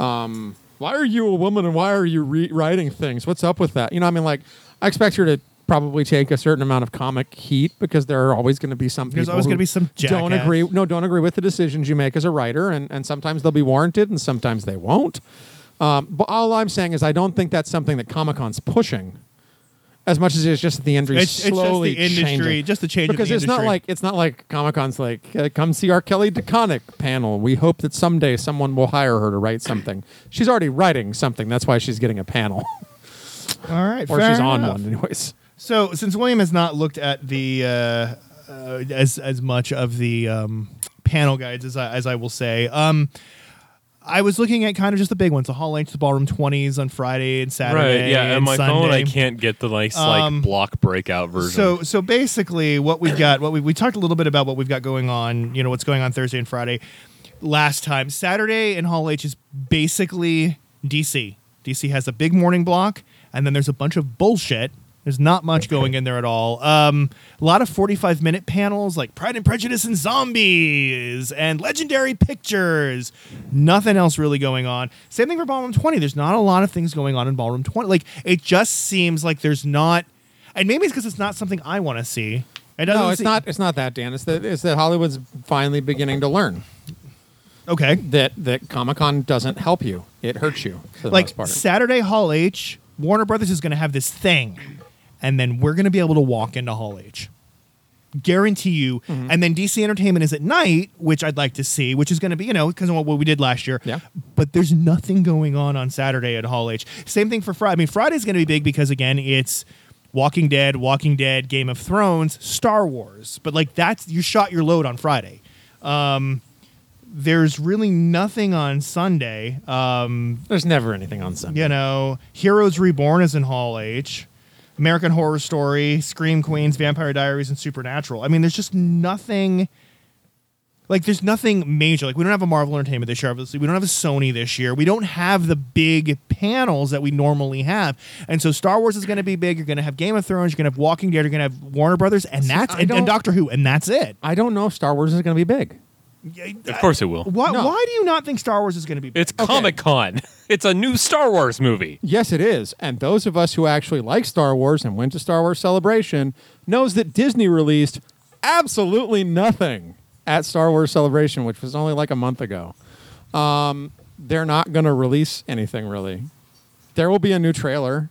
um, "Why are you a woman and why are you re- writing things? What's up with that?" You know, I mean, like, I expect her to probably take a certain amount of comic heat because there are always going to be some There's people always who gonna be some don't agree. No, don't agree with the decisions you make as a writer, and and sometimes they'll be warranted and sometimes they won't. Um, but all I'm saying is, I don't think that's something that Comic Con's pushing. As much as it's just that the industry It's- it's just slowly the industry- changing. just the change of because the it's not like it's not like Comic Con's like uh, come see our Kelly DeConnick panel. We hope that someday someone will hire her to write something. She's already writing something. That's why she's getting a panel, All right, *laughs* or she's on enough. one, anyways. So, since William has not looked at the uh, uh, as as much of the um, panel guides as I, as I will say, um, I was looking at kind of just the big ones: the Hall Length, the Ballroom Twenties on Friday and Saturday. Right. Yeah. and On my phone, I can't get the nice Um, like block breakout version. So so basically, what we've got, what we we talked a little bit about what we've got going on. You know what's going on Thursday and Friday. last time. Saturday in Hall H is basically DC. DC has a big morning block, and then there's a bunch of bullshit. There's not much going in there at all. Um, a lot of 45 minute panels like Pride and Prejudice and Zombies and Legendary Pictures. Nothing else really going on. Same thing for Ballroom 20. There's not a lot of things going on in Ballroom 20. Like, it just seems like there's not, and maybe it's because it's not something I want to see. It doesn't No, it's se- not. It's not that, Dan. It's that it's that Hollywood's finally beginning to learn Okay. that that Comic Con doesn't help you; it hurts you. For the like most part. Saturday Hall H, Warner Brothers is going to have this thing, and then we're going to be able to walk into Hall H. Guarantee you. Mm-hmm. And then DC Entertainment is at night, which I'd like to see, which is going to be, you know, because of what we did last year. Yeah. But there's nothing going on on Saturday at Hall H. Same thing for Friday. I mean, Friday's going to be big because, again, it's Walking Dead, Walking Dead, Game of Thrones, Star Wars. But, like, that's, you shot your load on Friday. Um, there's really nothing on Sunday. Um, There's never anything on Sunday. you know, Heroes Reborn is in Hall H. American Horror Story, Scream Queens, Vampire Diaries, and Supernatural. I mean, there's just nothing. Like, there's nothing major. Like, we don't have a Marvel Entertainment this year, obviously. We don't have a Sony this year. We don't have the big panels that we normally have. And so, Star Wars is going to be big. You're going to have Game of Thrones. You're going to have Walking Dead. You're going to have Warner Brothers. And that's. And, and Doctor Who. And that's it. I don't know if Star Wars is going to be big. Of course it will. Why, No. why do you not think Star Wars is going to be big? It's Comic Con. *laughs* It's a new Star Wars movie. Yes, it is. And those of us who actually like Star Wars and went to Star Wars Celebration knows that Disney released absolutely nothing at Star Wars Celebration, which was only like a month ago. Um, they're not going to release anything really. There will be a new trailer.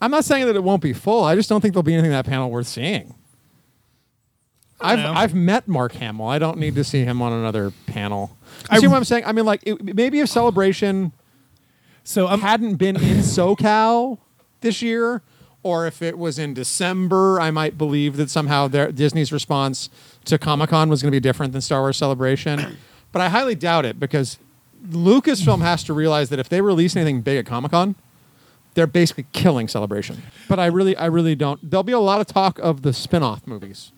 I'm not saying that it won't be full. I just don't think there'll be anything in that panel worth seeing. I've know. I've met Mark Hamill. I don't need to see him on another panel. You I- see what I'm saying? I mean, like it, maybe if Celebration so I'm, hadn't been in *laughs* SoCal this year, or if it was in December, I might believe that somehow their, Disney's response to Comic Con was going to be different than Star Wars Celebration. *clears throat* But I highly doubt it because Lucasfilm has to realize that if they release anything big at Comic Con, they're basically killing Celebration. But I really, I really don't. There'll be a lot of talk of the spin-off movies.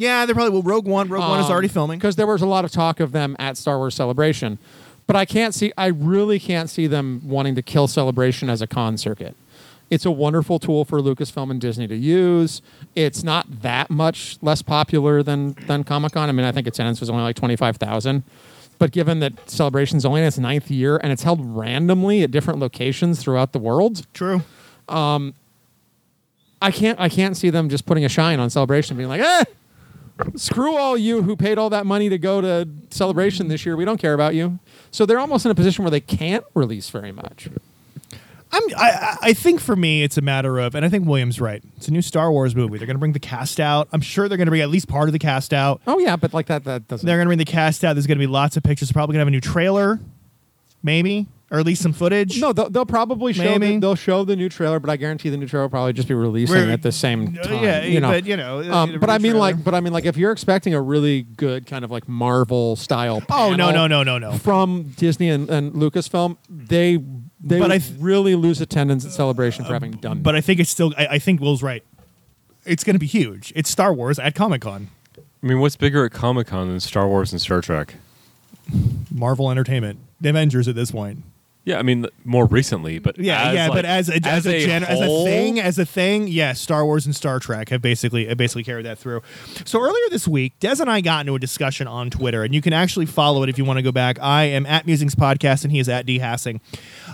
Yeah, they're probably. Well, Rogue One. Rogue One is already filming. because there was a lot of talk of them at Star Wars Celebration. But I can't see. I really can't see them wanting to kill Celebration as a con circuit. It's a wonderful tool for Lucasfilm and Disney to use. It's not that much less popular than than Comic Con. I mean, I think attendance was only like twenty five thousand. But given that Celebration's only in its ninth year and it's held randomly at different locations throughout the world, True. I can't I can't see them just putting a shine on Celebration, being like, eh, screw all you who paid all that money to go to Celebration this year. We don't care about you. So they're almost in a position where they can't release very much. I'm, I, I think for me, it's a matter of, and I think William's right. It's a new Star Wars movie. They're going to bring the cast out. I'm sure they're going to bring at least part of the cast out. Oh yeah, but like that that doesn't. They're going to bring the cast out. There's going to be lots of pictures. Probably going to have a new trailer, maybe, or at least some footage. no, they'll, they'll probably show Maybe. the, they'll show the new trailer, but I guarantee the new trailer will probably just be releasing We're- at the same Uh, time. yeah, you know. but you know, Um, but I mean, trailer. like, but I mean, like, if you're expecting a really good kind of like Marvel style, oh no, no, no, no, no. from Disney and, and Lucasfilm, they they But I would th- really lose attendance at Celebration for having done. It. But I think it's still. I, I think Will's right. It's going to be huge. It's Star Wars at Comic Con. I mean, what's bigger at Comic Con than Star Wars and Star Trek? Marvel Entertainment, the Avengers at this point. Yeah, I mean more recently, but Yeah, as, yeah, like- but as a as, a, gen- as a thing, as a thing, yes, Star Wars and Star Trek have basically have basically carried that through. So earlier this week, Des and I got into a discussion on Twitter, and you can actually follow it if you want to go back. I am at Musings Podcast, and he is at D Hassing.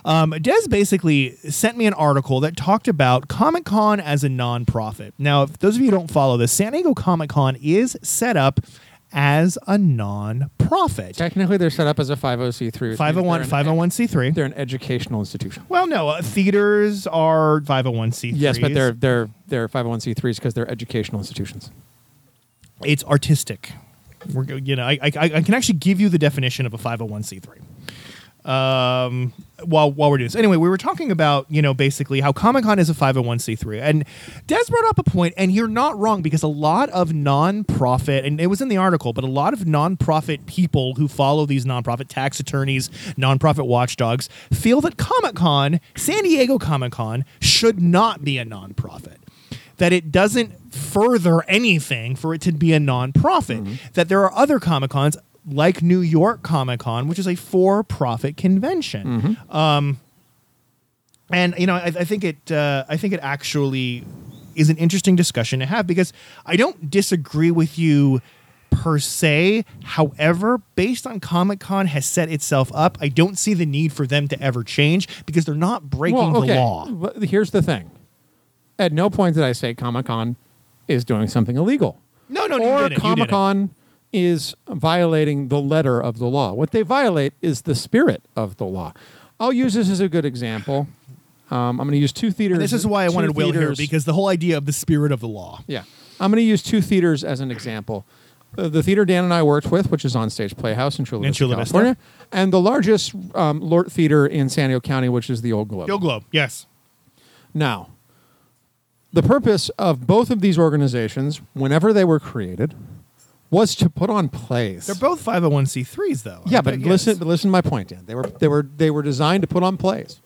Um, Des basically sent me an article that talked about Comic Con as a nonprofit. Now, if those of you who don't follow this, San Diego Comic Con is set up as a non-profit. Technically, they're set up as a 50c3. 501 means they're an- 501c3. They're an educational institution. Well, no, uh, theaters are 501c3s. Yes, but they're they're they're 501c3s because they're educational institutions. it's artistic. We're go- you know I, I I can actually give you the definition of a 501c3. Um, while while we're doing this, anyway, we were talking about you know basically how Comic Con is a 501c3, and Des brought up a point, and you're not wrong because a lot of nonprofit, and it was in the article, but a lot of nonprofit people who follow these nonprofit tax attorneys, nonprofit watchdogs, feel that Comic Con, San Diego Comic Con, should not be a nonprofit. That it doesn't further anything for it to be a nonprofit. That there are other Comic Cons, like New York Comic Con, which is a for-profit convention. Um, and you know, I, I think it. Uh, I think it actually is an interesting discussion to have because I don't disagree with you per se. However, based on Comic Con has set itself up, I don't see the need for them to ever change because they're not breaking well, okay. the law. Here's the thing. At no point did I say Comic Con is doing something illegal. No, no, no, or Comic didn't. Con is violating the letter of the law. What they violate is the spirit of the law. I'll use this as a good example. Um, I'm going to use two theaters. And this is why I wanted Will here because the whole idea of the spirit of the law. Yeah. I'm going to use two theaters as an example. Uh, the theater Dan and I worked with, which is on Stage Playhouse in Chula In Vista, Chula Vista. California, and the largest um, LORT Theater in San Diego County, which is the Old Globe. Old Globe, yes. Now, the purpose of both of these organizations, whenever they were created, was to put on plays. They're both 501c3s though. yeah, but guess. listen, but listen to my point, Dan. They were they were they were designed to put on plays,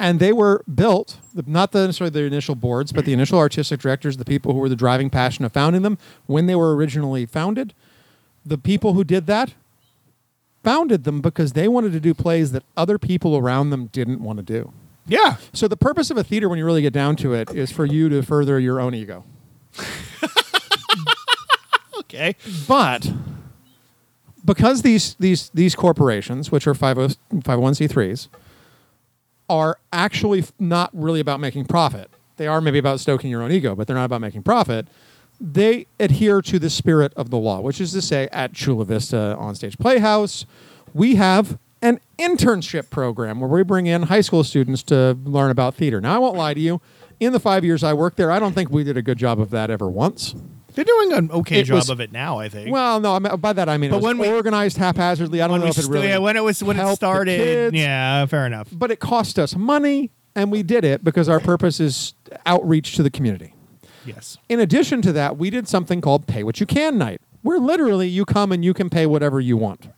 and they were built not the, necessarily the initial boards, but the initial artistic directors, the people who were the driving passion of founding them when they were originally founded. The people who did that founded them because they wanted to do plays that other people around them didn't want to do. Yeah. So the purpose of a theater, when you really get down to it, is for you to further your own ego. *laughs* Okay. But because these these these corporations, which are oh, 50 501c3s, are actually not really about making profit. They are maybe about stoking your own ego, but they're not about making profit. They adhere to the spirit of the law, which is to say, at Chula Vista Onstage Playhouse, we have an internship program where we bring in high school students to learn about theater. Now, I won't lie to you. In the five years I worked there, I don't think we did a good job of that ever once. They're doing an okay It job was- of it now, I think. Well, no, I mean, by that I mean But it was when we- organized haphazardly. I don't know if it really. yeah, when it was when it started. kids. Yeah, fair enough. But it cost us money, and we did it because our purpose is outreach to the community. Yes. In addition to that, we did something called Pay What You Can Night, where literally you come and you can pay whatever you want.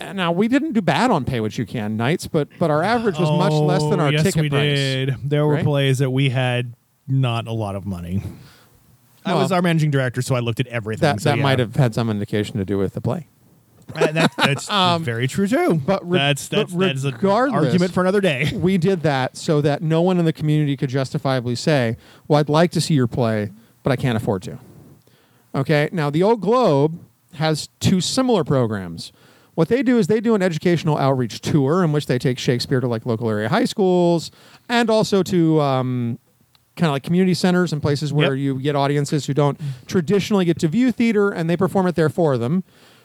And now we didn't do bad on Pay What You Can nights, but but our average was much less than Oh, our yes, ticket we price. did. There were right? plays that we had not a lot of money. I Well, was our managing director, so I looked at everything. That so that yeah. might have had some indication to do with the play. Uh, that, that's *laughs* very true too. but re- that's that's but that's an regardless- argument for another day. we did that so that no one in the community could justifiably say, "Well, I'd like to see your play, but I can't afford to." Okay. Now, the Old Globe has two similar programs. What they do is they do an educational outreach tour in which they take Shakespeare to like local area high schools and also to um, kind of like community centers and places where Yep. you get audiences who don't traditionally get to view theater and they perform it there for them.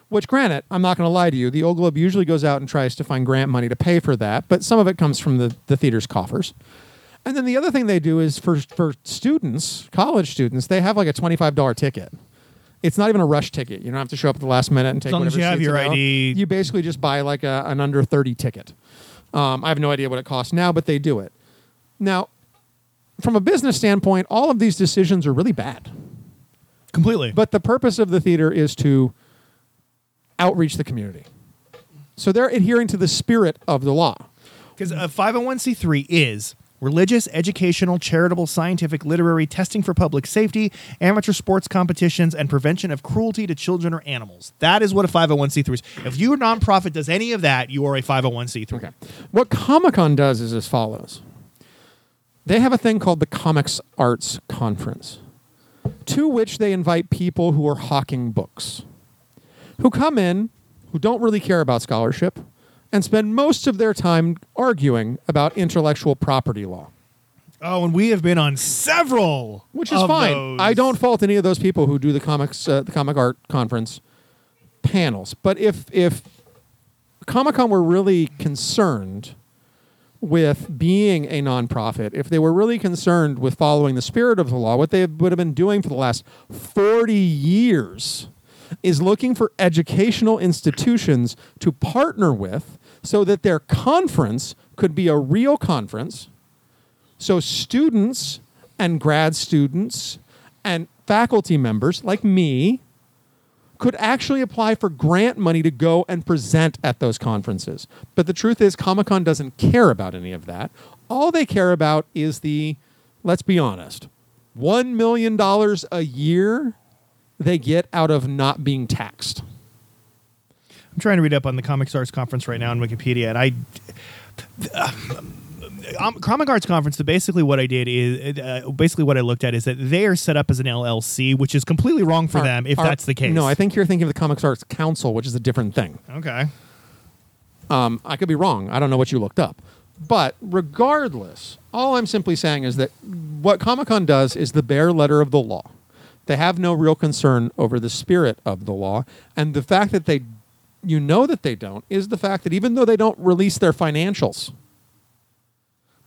Which, granted, I'm not going to lie to you, the Old Globe usually goes out and tries to find grant money to pay for that, but some of it comes from the, the theater's coffers. And then the other thing they do is for for students, college students, they have like a twenty five dollar ticket. It's not even a rush ticket. You don't have to show up at the last minute and take long as whatever you have your. ID. You basically just buy like a, an under thirty ticket. Um, I have no idea what it costs now, but they do it. Now, from a business standpoint, all of these decisions are really bad. Completely. But the purpose of the theater is to outreach the community. So they're adhering to the spirit of the law. Because a 501c3 is religious, educational, charitable, scientific, literary, testing for public safety, amateur sports competitions, and prevention of cruelty to children or animals. That is what a 501c3 is. If your nonprofit does any of that, you are a 501c3. Okay. What Comic Con does is as follows they have a thing called the Comics Arts Conference, to which they invite people who are hawking books, who come in, who don't really care about scholarship, and spend most of their time arguing about intellectual property law. Oh, and we have been on several. which is fine. those. I don't fault any of those people who do the comics, uh, the comic art conference panels. But if if Comic Con were really concerned with being a nonprofit, if they were really concerned with following the spirit of the law, what they would have been doing for the last forty years is looking for educational institutions to partner with so that their conference could be a real conference. So students and grad students and faculty members like me could actually apply for grant money to go and present at those conferences. But the truth is Comic-Con doesn't care about any of that. All they care about is the let's be honest, 1 million dollars a year they get out of not being taxed. I'm trying to read up on the Comic Stars conference right now on Wikipedia, and I. Comic Arts Conference. So basically, what I did is uh, basically what I looked at is that they are set up as an LLC, which is completely wrong for Are- them if are- that's the case. No, I think you're thinking of the Comics Arts Council, which is a different thing. okay. Um, I could be wrong. I don't know what you looked up. But regardless, all I'm simply saying is that what Comic Con does is the bare letter of the law. They have no real concern over the spirit of the law. And the fact that they, you know that they don't, is the fact that even though they don't release their financials,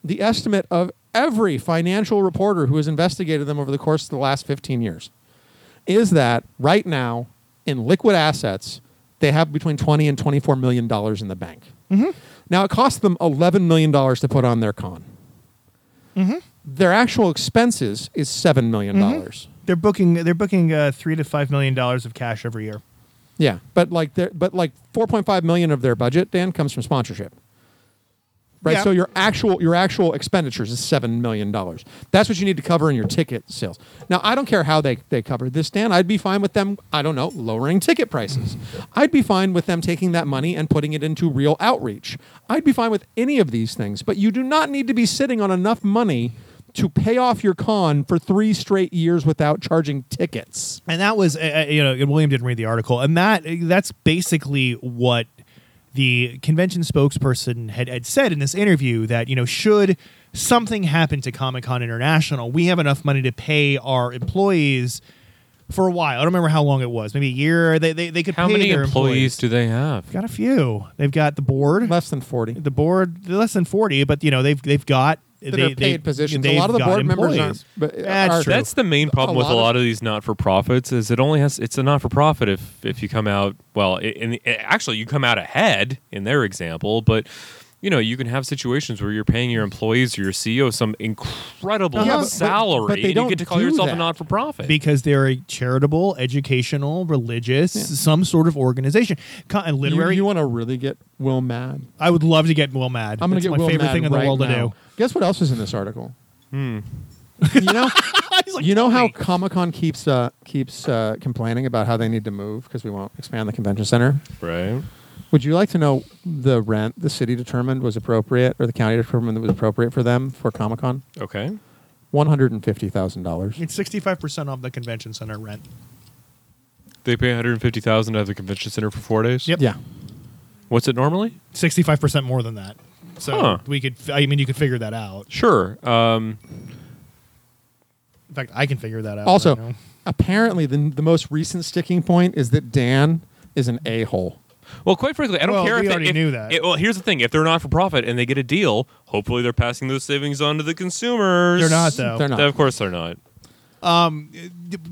the estimate of every financial reporter who has investigated them over the course of the last 15 years is that right now, in liquid assets, they have between 20 and 24 million dollars in the bank. Mm-hmm. Now it cost them 11 million dollars to put on their con. Mm-hmm. Their actual expenses is seven million mm-hmm. dollars. They're booking. They're booking uh, three to five million dollars of cash every year. Yeah, but like but like 4.5 million of their budget, Dan, comes from sponsorship. Right, Yeah. so your actual your actual expenditures is seven million dollars. That's what you need to cover in your ticket sales. Now, I don't care how they they cover this, Dan. I'd be fine with them. I don't know, lowering ticket prices. I'd be fine with them taking that money and putting it into real outreach. I'd be fine with any of these things. But you do not need to be sitting on enough money to pay off your con for three straight years without charging tickets. and that was uh, uh, you know william didn't read the article and that that's basically what the convention spokesperson had, had said in this interview that you know should something happen to comic-con international we have enough money to pay our employees for a while. I don't remember how long it was. Maybe a year? They, they, they could How pay many their employees do they have? got a few. They've got the board. Less than 40. the board less than 40 but you know they've they've got that they, are paid they- positions. A lot of the got board members employees. aren't. But That's are- true. That's the main problem A with a lot of- of these not-for-profits is it only has it's a not-for-profit if if you come out well i- in, i actually you come out ahead in their example but you know you can have situations where you're paying your employees or your CEO some incredible Yeah, but- but- salary but they and don't you get to call do yourself a not-for-profit because they're a charitable, educational, religious, some sort of organization. Co- and You, literary. you want to really get Will mad? I would love to get Will mad. I'm going to get my Will favorite mad thing in the right world now. to do. Guess what else is in this article? you know, *laughs* like, you know how. Comic Con keeps uh, keeps uh, complaining about how they need to move because we won't expand the convention center. right Would you like to know the rent the city determined was appropriate or the county determined that was appropriate for them for Comic Con? okay One hundred and fifty thousand dollars. It's sixty-five percent off the convention center rent. they pay 150,000 at the convention center for 4 days Yep. Yeah. what's it normally Sixty-five percent more than that. So Huh. we could. I mean, you could figure that out. sure um In fact, I can figure that out. Also, right now. apparently, the the most recent sticking point is that Dan is an a hole. Well, quite frankly, I don't Well, care we if already they, if, knew that. it- well, here's the thing: if they're not for profit and they get a deal, hopefully they're passing those savings on to the consumers. They're not, though. They're not. Of course, they're not. Um,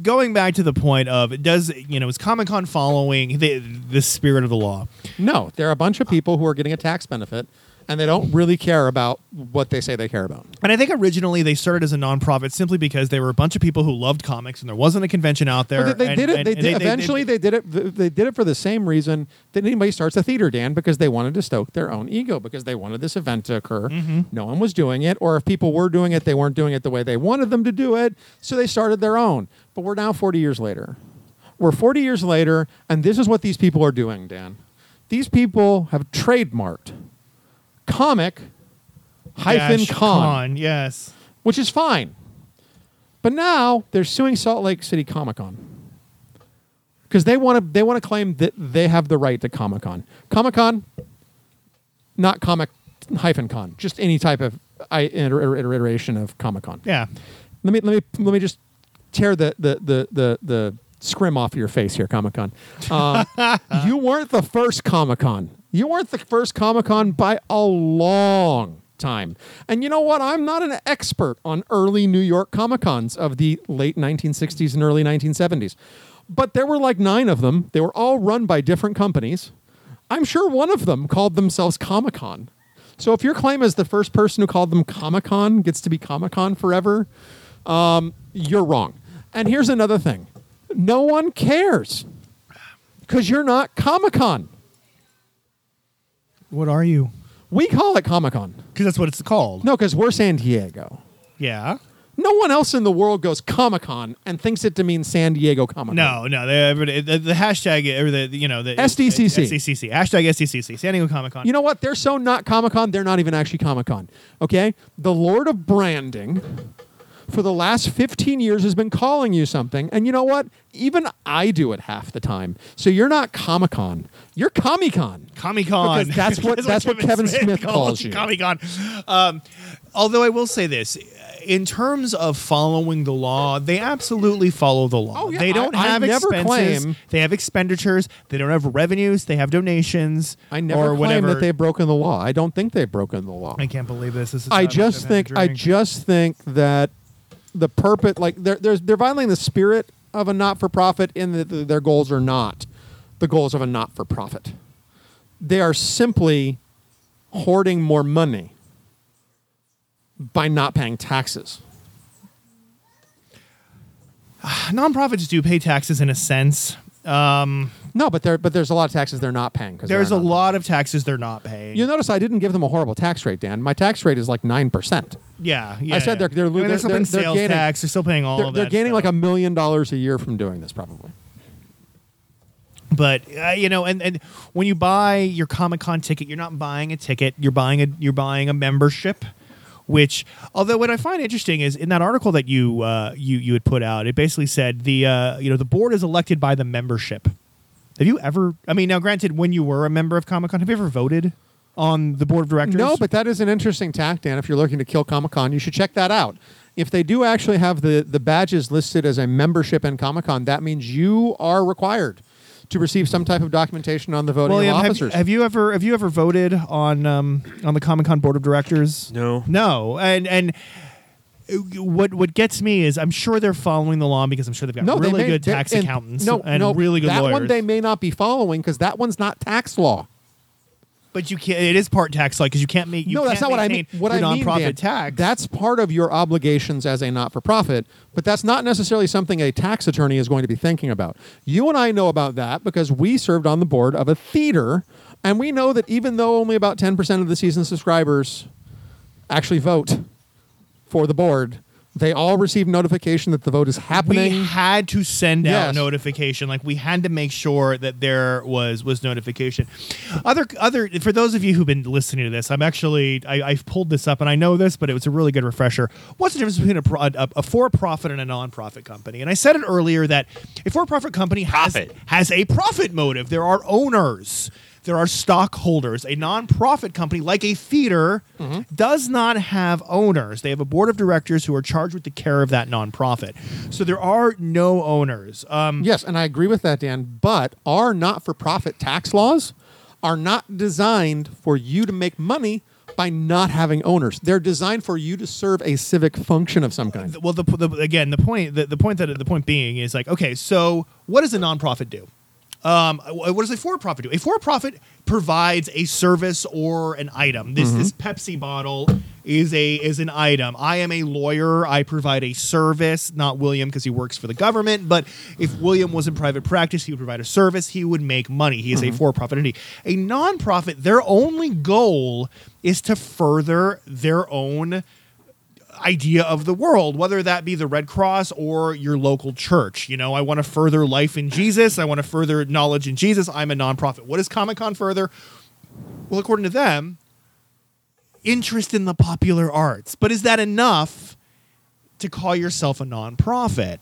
going back to the point of does you know is Comic Con following the the spirit of the law? No, there are a bunch of people who are getting a tax benefit, and they don't really care about what they say they care about. And I think originally they started as a nonprofit simply because they were a bunch of people who loved comics and there wasn't a convention out there. But they, they and- did it. and- They and did, eventually, they, did it. They did it for the same reason that anybody starts a theater, Dan, because they wanted to stoke their own ego, because they wanted this event to occur. Mm-hmm. No one was doing it, or if people were doing it, they weren't doing it the way they wanted them to do it. So they started their own. But we're now 40 years later. We're 40 years later, and this is what these people are doing, Dan. These people have trademarked comic hyphen Dash con yes. which is fine. But now they're suing Salt Lake City Comic Con because they want to they want to claim that they have the right to Comic Con. Comic Con, not comic hyphen con, just any type of I, iter- iter- iteration of Comic Con. Yeah. Let me let me let me just tear the the the the, the scrim off your face here, Comic Con. Um, *laughs* you weren't the first Comic Con. You weren't the first Comic Con by a long time. And you know what? I'm not an expert on early New York Comic Cons of the late 1960s and early 1970s. But there were like nine of them. They were all run by different companies. I'm sure one of them called themselves Comic Con. So if your claim is the first person who called them Comic Con gets to be Comic Con forever, um, you're wrong. And here's another thing no one cares because you're not Comic Con. What are you? We call it Comic Con. Because that's what it's called. No, because we're San Diego. Yeah. No one else in the world goes Comic Con and thinks it to mean San Diego Comic Con. No, no, the, the, the hashtag or the you know the SDCC. SDCC hashtag SDCC San Diego Comic Con. You know what? They're so not Comic Con, they're not even actually Comic Con. Okay? The Lord of Branding for the last 15 years has been calling you something. And you know what? Even I do it half the time. So you're not Comic Con. You're Comic Con. Comic Con. *laughs* That's what- that's what Kevin Smith calls you. Comic Con. Um, although I will say this. In terms of following the law, they absolutely follow the law. Oh, yeah. They don't I- I have never expenses. claim- they have expenditures. They don't have revenues. They have donations. I never or claim whatever. that they've broken the law. I don't think they've broken the law. I can't believe this. this is I just think I just think that the purpose like they're they're, they're violating the spirit of a not for profit in that their goals are not the goals of a not for profit. They are simply hoarding more money by not paying taxes. *sighs* nonprofits do pay taxes in a sense. Um, No, but there but there's a lot of taxes they're not paying because there's a lot of taxes they're not paying. You notice I didn't give them a horrible tax rate, Dan. My tax rate is like nine percent. yeah, yeah. said they're- they're- I mean, they're- still they're- paying sales gaining- tax. They're still paying all They're, of they're gaining like a million dollars a year from doing this, probably. But uh, you know, and, and when you buy your Comic Con ticket, you're not buying a ticket. You're buying a you're buying a membership. Which, although what I find interesting is in that article that you uh, you you had put out, it basically said the uh, you know the board is elected by the membership. Have you ever? I mean, now granted, when you were a member of Comic Con, have you ever voted on the board of directors? No, but that is an interesting tack, Dan. If you're looking to kill Comic Con, you should check that out. If they do actually have the, the badges listed as a membership in Comic Con, that means you are required to receive some type of documentation on the voting William, of have, officers. have you ever have you ever voted on um, on the Comic Con board of directors? No. no, and and what what gets me is I'm sure they're following the law because I'm sure they've got no, they really may- good tax accountants No, and no, really good that lawyers. one they may not be following because that one's not tax law. but you can't. It is part tax law because you can't make. You no, that's not what I mean. What I mean, nonprofit Dan, tax. that's part of your obligations as a not-for-profit, but that's not necessarily something a tax attorney is going to be thinking about. You and I know about that because we served on the board of a theater, and we know that even though only about ten percent of the season subscribers actually vote for the board, they all received notification that the vote is happening. we had to send out notification. Like we had to make sure that there was was notification. Other other for those of you who've been listening to this i'm actually I, i've pulled this up and i know this but it was a really good refresher. What's the difference between a, pro- a, a for-profit and a non-profit company? And i said it earlier that a for-profit company has, Profit. has a profit motive. There are owners there are stockholders. A nonprofit company like a theater does not have owners. They have a board of directors who are charged with the care of that nonprofit. So there are no owners. Um, Yes, and I agree with that, Dan. But our not-for-profit tax laws are not designed for you to make money by not having owners. They're designed for you to serve a civic function of some kind. well, the, the again, the point the, the point that the point being is like, okay, so what does a nonprofit do? Um, uh, what does a for-profit do? A for-profit provides a service or an item. This mm-hmm. this Pepsi bottle is a is an item. I am a lawyer. I provide a service. Not William because he works for the government, but if William was in private practice, he would provide a service. He would make money. He is a mm-hmm. for-profit entity. A nonprofit, their only goal is to further their own idea of the world, whether that be the Red Cross or your local church. You know, I want to further life in Jesus. I want to further knowledge in Jesus. I'm a nonprofit. What does Comic Con further? Well, according to them, interest in the popular arts. But is that enough to call yourself a nonprofit?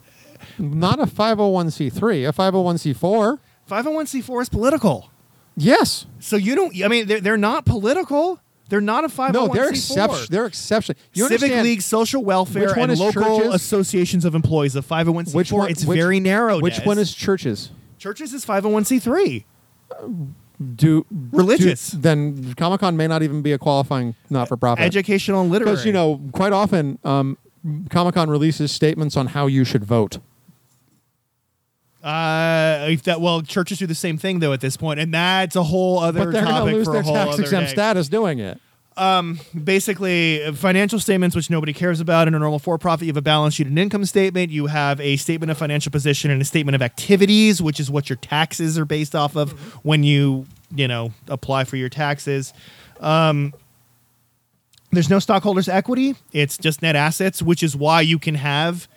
Not a 501c3, a 501c4. 501c4 is political. Yes. So you don't, I mean, they're, they're not political. They're not a 501c4. No, they're exceptional. They're exceptional. You Civic League, social welfare, Which one and is local churches? associations of employees of 501c4. Which one? it's which- very narrow. Which Des. one is churches? churches? Is 501c3 Do Religious. do- then Comic Con may not even be a qualifying not-for-profit. educational and literary? Because you know, quite often, um, Comic Con releases statements on how you should vote. Uh, if that well, churches do the same thing though at this point, and that's a whole other But they're going topic to lose for their whole tax other exempt day. status doing it. um, basically uh, financial statements which nobody cares about in a normal for-profit you have a balance sheet and income statement you have a statement of financial position and a statement of activities which is what your taxes are based off of when you you know apply for your taxes um, There's no stockholders' equity. It's just net assets, which is why you can have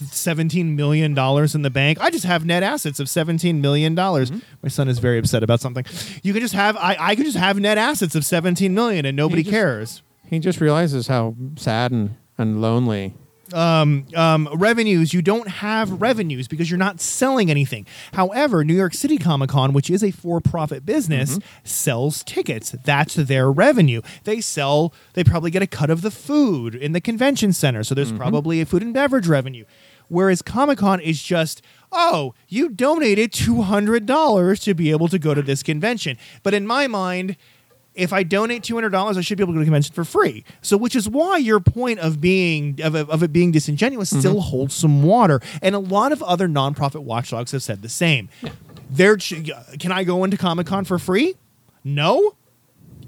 $17 million in the bank. I just have net assets of $17 million. Mm-hmm. My son is very upset about something. You can just have, I, I could just have net assets of 17 million and nobody just- cares. He just realizes how sad and, and lonely. Um, um, revenues, you don't have revenues because you're not selling anything. However, New York City Comic Con, which is a for profit business, mm-hmm. sells tickets. That's their revenue. They sell, they probably get a cut of the food in the convention center. So there's mm-hmm. probably a food and beverage revenue. Whereas Comic Con is just, oh, you donated $200 to be able to go to this convention. But in my mind, if I donate two hundred dollars, I should be able to go to the convention for free. So, which is why your point of being of, of it being disingenuous mm-hmm. still holds some water. And a lot of other nonprofit watchdogs have said the same. They're, can I go into Comic Con for free? No.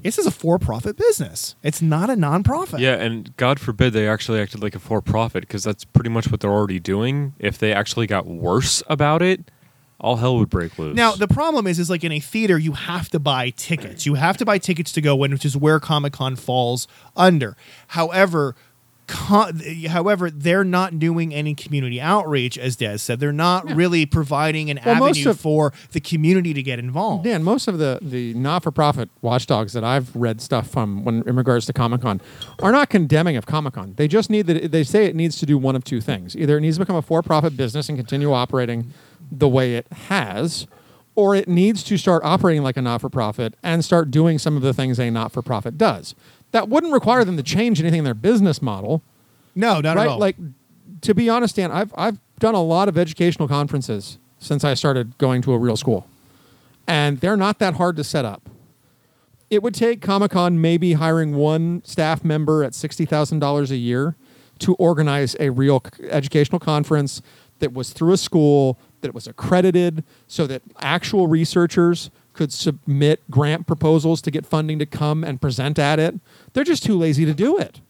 This is a for-profit business. It's not a nonprofit. Yeah, and God forbid they actually acted like a for profit because that's pretty much what they're already doing. If they actually got worse about it, all hell would break loose. Now the problem is, is like in a theater, you have to buy tickets. You have to buy tickets to go in, which is where Comic Con falls under. However, con- however, they're not doing any community outreach, as Des said. They're not really providing an Well, avenue of- for the community to get involved. Dan, most of the, the not for profit watchdogs that I've read stuff from when in regards to Comic Con are not condemning of Comic Con. They just need that they say it needs to do one of two things. Either it needs to become a for profit business and continue operating the way it has, or it needs to start operating like a not for profit and start doing some of the things a not for profit does. That wouldn't require them to change anything in their business model No, not right? at all. Like, to be honest, Dan, I've I've done a lot of educational conferences since I started going to a real school, and they're not that hard to set up. It would take Comic Con maybe hiring one staff member at sixty thousand dollars a year to organize a real c- educational conference that was through a school that was accredited, so that actual researchers could submit grant proposals to get funding to come and present at it. They're just too lazy to do it.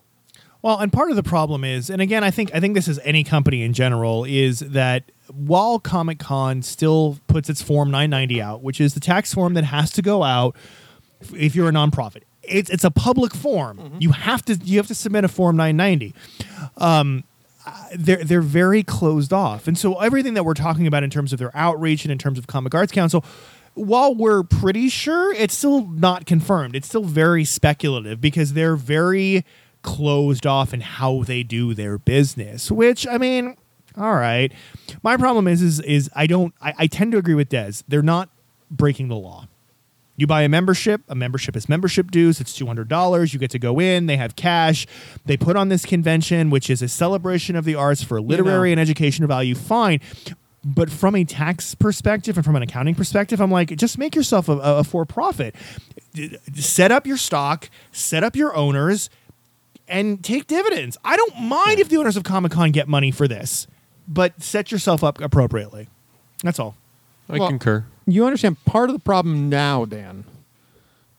Well, and part of the problem is, and again, I think I think this is any company in general, is that while Comic Con still puts its Form 990 out, which is the tax form that has to go out if you're a nonprofit, it's it's a public form. You have to you have to submit a Form 990. Um, they're they're very closed off, and so everything that we're talking about in terms of their outreach and in terms of Comic Arts Council. While we're pretty sure, it's still not confirmed. It's still very speculative because they're very closed off in how they do their business. Which I mean, all right. My problem is is is I don't I, I tend to agree with Des. They're not breaking the law. You buy a membership, a membership is membership dues, it's $200. You get to go in, they have cash. They put on this convention, which is a celebration of the arts for literary and educational value. Fine. But from a tax perspective and from an accounting perspective, I'm like, just make yourself a, a for profit. Set up your stock, set up your owners, and take dividends. I don't mind if the owners of Comic Con get money for this, but set yourself up appropriately. That's all. I Well- concur. you understand part of the problem now, Dan,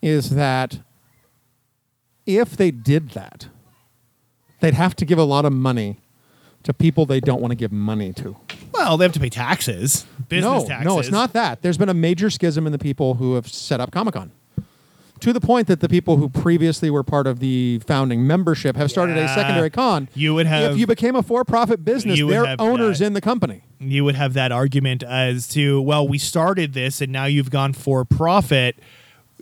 is that if they did that, they'd have to give a lot of money to people they don't want to give money to. Well, they have to pay taxes, business no, taxes. no, it's not that. There's been a major schism in the people who have set up Comic Con. To the point that the people who previously were part of the founding membership have started a secondary con. You would have- if you became a for-profit business, they're owners that. in the company. You would have that argument as to, well, we started this and now you've gone for profit.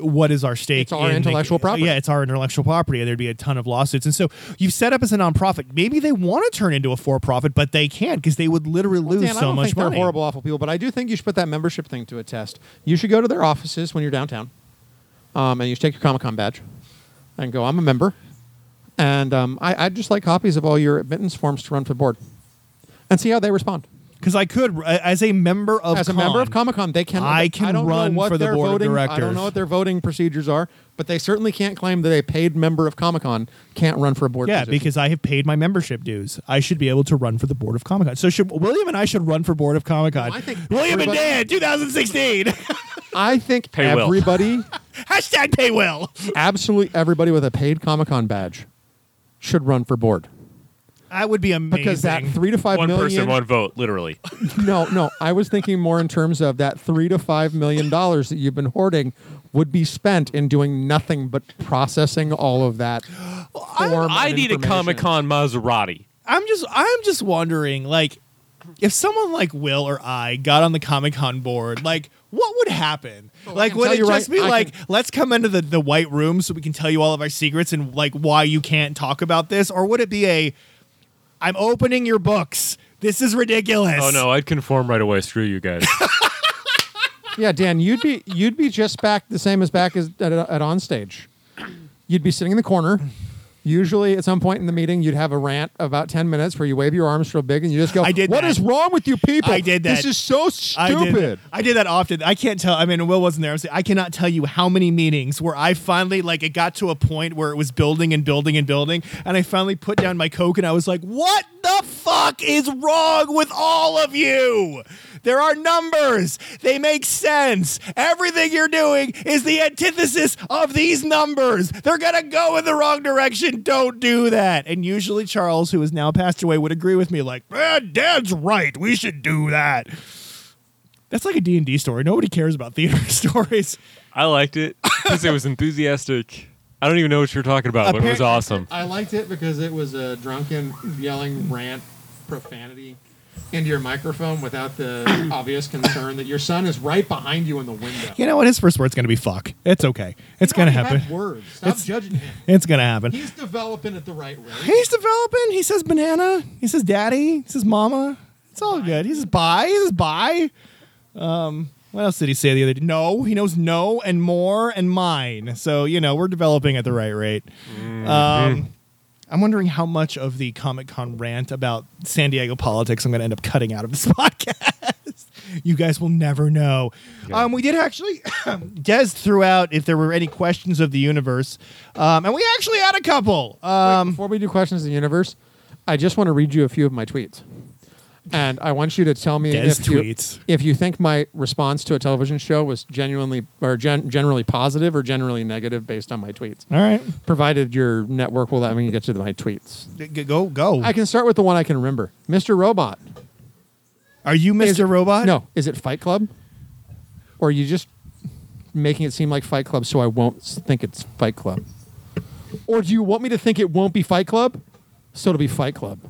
What is our stake? It's our in the- intellectual property. Yeah, it's our intellectual property, and there'd be a ton of lawsuits. And so you've set up as a nonprofit. Maybe they want to turn into a for-profit, but they can't because they would literally lose Dan, I so don't much think money. they're horrible, awful people, but I do think you should put that membership thing to a test. You should go to their offices when you're downtown, um, and you should take your Comic Con badge and go, I'm a member. And um, I, I'd just like copies of all your admittance forms to run for the board and see how they respond. Because I could, uh, as a member of As a Con, member of Comic Con, they can. I can don't run know what for the their board of voting, I don't know what their voting procedures are, but they certainly can't claim that a paid member of Comic Con can't run for a board Yeah, position. because I have paid my membership dues. I should be able to run for the board of Comic Con. So should William and I should run for board of Comic Con. No, I think William and Dan, 2016. *laughs* I think Pay everybody, *laughs* Hashtag pay well. absolutely everybody with a paid Comic Con badge should run for board. That would be amazing. because that three to five One million- person, one vote, literally. *laughs* no, no. I was thinking more in terms of that three to five million dollars that you've been hoarding would be spent in doing nothing but processing all of that. form I of need a. Comic Con Maserati. I'm just I'm just wondering, like, if someone like Will or I got on the Comic Con board, like, what would happen? like, would it just right- be I like, can- let's come into the, the white room so we can tell you all of our secrets and like why you can't talk about this? Or would it be a I'm opening your books. This is ridiculous. Oh no, I'd conform right away. Screw you guys. *laughs* Yeah, Dan, you'd be you'd be just back the same as back as at, at on stage. You'd be sitting in the corner. Usually, at some point in the meeting, you'd have a rant of about ten minutes where you wave your arms real big and you just go, I did What that. is wrong with you people? I did that. This is so I did, stupid." I did that often. I can't tell. I mean, Will wasn't there. I, was, I cannot tell you how many meetings where I finally like it got to a point where it was building and building and building, and I finally put down my coke and I was like, "What the fuck is wrong with all of you?" There are numbers. They make sense. Everything you're doing is the antithesis of these numbers. They're going to go in the wrong direction. Don't do that. And usually Charles, who has now passed away, would agree with me like, "Man, Dad's right. We should do that." That's like a D&D story. Nobody cares about theater *laughs* stories. I liked it because it was enthusiastic. I don't even know what you're talking about, but it was awesome. I liked it because it was a drunken yelling rant profanity into your microphone without the *coughs* obvious concern that your son is right behind you in the window. You know what? His first word's going to be fuck. It's okay. It's going to happen. Words. Stop It's- judging him. It's going to happen. He's developing at the right rate. He's developing. He says banana. He says daddy. He says mama. It's all good. He says bye. He says bye. Um, what else did he say the other day? No. He knows no and more and mine. So, you know, we're developing at the right rate. Um, I'm wondering how much of the Comic Con rant about San Diego politics I'm going to end up cutting out of this *laughs* podcast. you guys will never know. Um, we did actually, *clears throat* Des threw out if there were any questions of the universe, um, and we actually had a couple. Um, Before we do questions of the universe, I just want to read you a few of my tweets. And I want you to tell me Des if you, if you think my response to a television show was genuinely or gen- generally positive or generally negative based on my tweets. all right, Provided your network will let me get to my tweets. G- go go. I can start with the one I can remember. Mr. Robot. Are you Is Mr. it- Robot? No, is it Fight Club? Or are you just making it seem like Fight Club so I won't s- think it's Fight Club? Or do you want me to think it won't be Fight Club so it'll be Fight Club?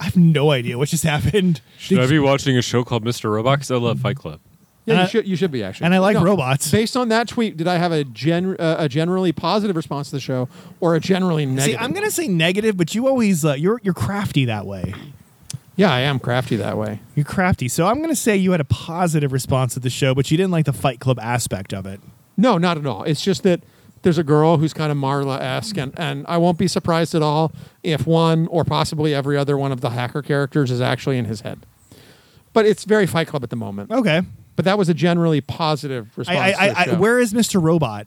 I have no idea what just happened. Should I be watching a show called Mr. Robot? Because I love Fight Club. Yeah, And you I- should. You should be actually. and I like No, robots. Based on that tweet, did I have a gen uh, a generally positive response to the show or a generally See, negative? I'm gonna say negative, but you always uh, you're you're crafty that way. Yeah, I am crafty that way. You're crafty, so I'm gonna say you had a positive response to the show, but you didn't like the Fight Club aspect of it. No, not at all. It's just that there's a girl who's kind of Marla esque, and, and I won't be surprised at all if one or possibly every other one of the hacker characters is actually in his head. But it's very Fight Club at the moment. Okay. But that was a generally positive response. I, I, to the I, I, where is Mr. Robot?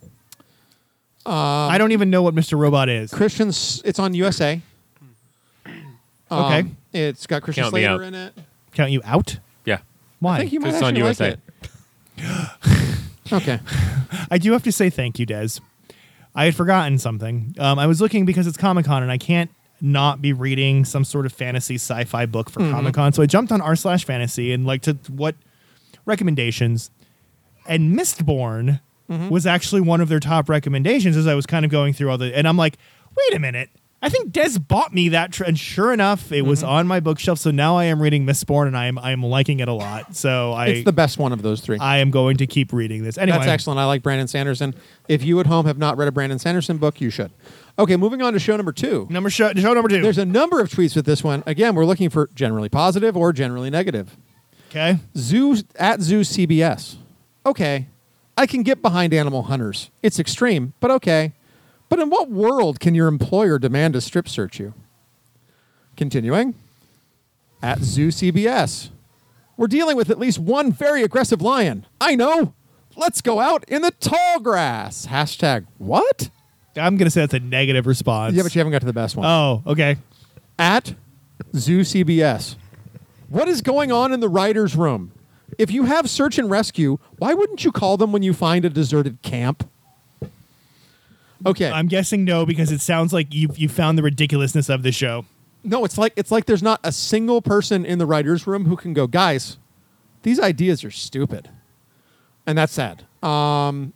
I don't even know what Mr. Robot is. Christians? It's on USA. *clears throat* Okay. Um, it's got Christian Count me Slater out. in it. Count you out? Yeah. Why? I think you might It's on actually like USA. it. *gasps* okay. I do have to say thank you, Des. I had forgotten something. Um, I was looking because it's Comic Con and I can't not be reading some sort of fantasy sci-fi book for Mm-hmm. Comic Con. So I jumped on r slash fantasy and like to what recommendations. And Mistborn Mm-hmm. was actually one of their top recommendations as I was kind of going through all the and I'm like, wait a minute. I think Des bought me that, tr- and sure enough, it Mm-hmm. was on my bookshelf. So now I am reading Mistborn, and I am I am liking it a lot. So I it's the best one of those three. I am going to keep reading this. Anyway, That's excellent. I like Brandon Sanderson. If you at home have not read a Brandon Sanderson book, you should. Okay, moving on to show number two. Number show, show number two. There's a number of tweets with this one. Again, we're looking for generally positive or generally negative. okay. Zoo at Zoo CBS. Okay, I can get behind animal hunters. It's extreme, but okay. But in what world can your employer demand to strip search you? Continuing. At Zoo CBS. We're dealing with at least one very aggressive lion. I know. Let's go out in the tall grass. Hashtag what? I'm gonna say that's a negative response. Yeah, but you haven't got to the best one. oh, okay. at Zoo CBS. What is going on in the writer's room? If you have search and rescue, why wouldn't you call them when you find a deserted camp? Okay. I'm guessing no because it sounds like you you found the ridiculousness of the show. No, it's like it's like there's not a single person in the writers' room who can go, guys, these ideas are stupid, and that's sad. Um,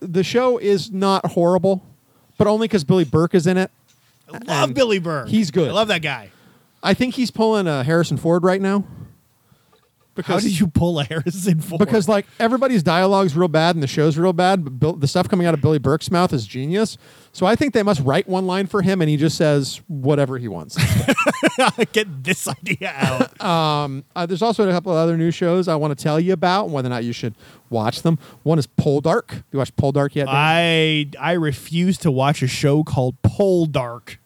the show is not horrible, but only because Billy Burke is in it. I love Billy Burke. he's good. I love that guy. I think he's pulling a Harrison Ford right now. How did you pull a Harrison Ford? because like everybody's dialogue's real bad and the show's real bad, but Bill, the stuff coming out of Billy Burke's mouth is genius. So I think they must write one line for him, and he just says whatever he wants. *laughs* get this idea out. *laughs* uh, there's also a couple of other new shows I want to tell you about, whether or not you should watch them. One is Poldark. Have you watched Poldark yet? Dan? I I refuse to watch a show called Pole Dark.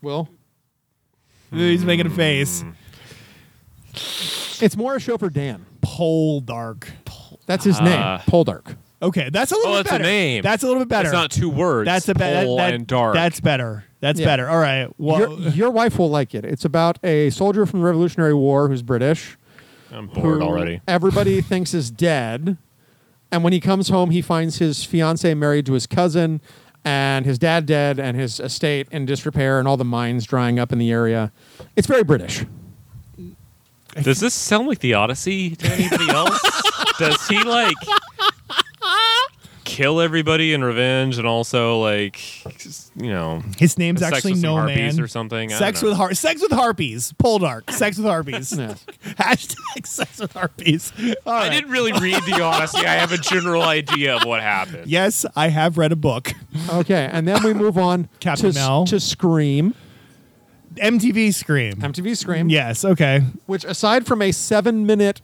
Will He's making a face. It's more a show for Dan. Pole Dark. That's his name, Uh, Poldark. Okay, that's a little Oh, bit that's a better. name. That's a little bit better. It's not two words. That's a better. Pole and dark. That's better. That's Yeah. better. All right. Well, your, your wife will like it. It's about a soldier from the Revolutionary War who's British. I'm bored who already. Everybody *laughs* thinks is dead. And when he comes home, he finds his fiance married to his cousin, and his dad dead, and his estate in disrepair, and all the mines drying up in the area. It's very British. *laughs* Does this sound like the Odyssey to anybody *laughs* else? Does he like kill everybody in revenge and also like just, you know his name's sex actually with some No harpies Man or something? I Sex don't know. with har- sex with harpies. Pole Dark. *laughs* Sex with harpies. Hashtag sex with harpies. All I right. didn't really read the Odyssey. I have a general idea of what happened. Yes, I have read a book. Okay, and then we move on Captain to, Mel. to Scream, MTV Scream. MTV Scream, Yes. Okay. which aside from a seven-minute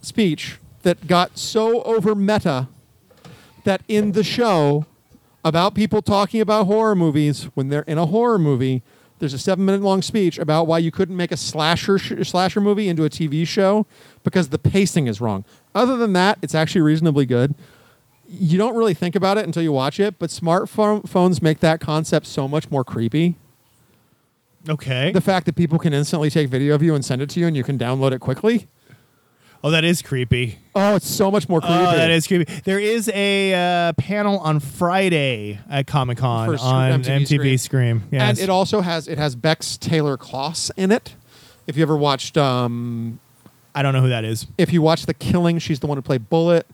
speech that got so over meta that in the show about people talking about horror movies when they're in a horror movie there's a seven minute long speech about why you couldn't make a slasher sh- slasher movie into a tv show because the pacing is wrong other than that it's actually reasonably good you don't really think about it until you watch it but smartphones make that concept so much more creepy Okay. the fact that people can instantly take video of you and send it to you and you can download it quickly oh, that is creepy. oh it's so much more creepy Oh, that is creepy. There is a uh, panel on Friday at Comic Con on MTV MTV, Scream. Yes. And it also has it has Bex Taylor Klaus in it. If you ever watched um I don't know who that is. if you watch The Killing, she's the one who played Bullet.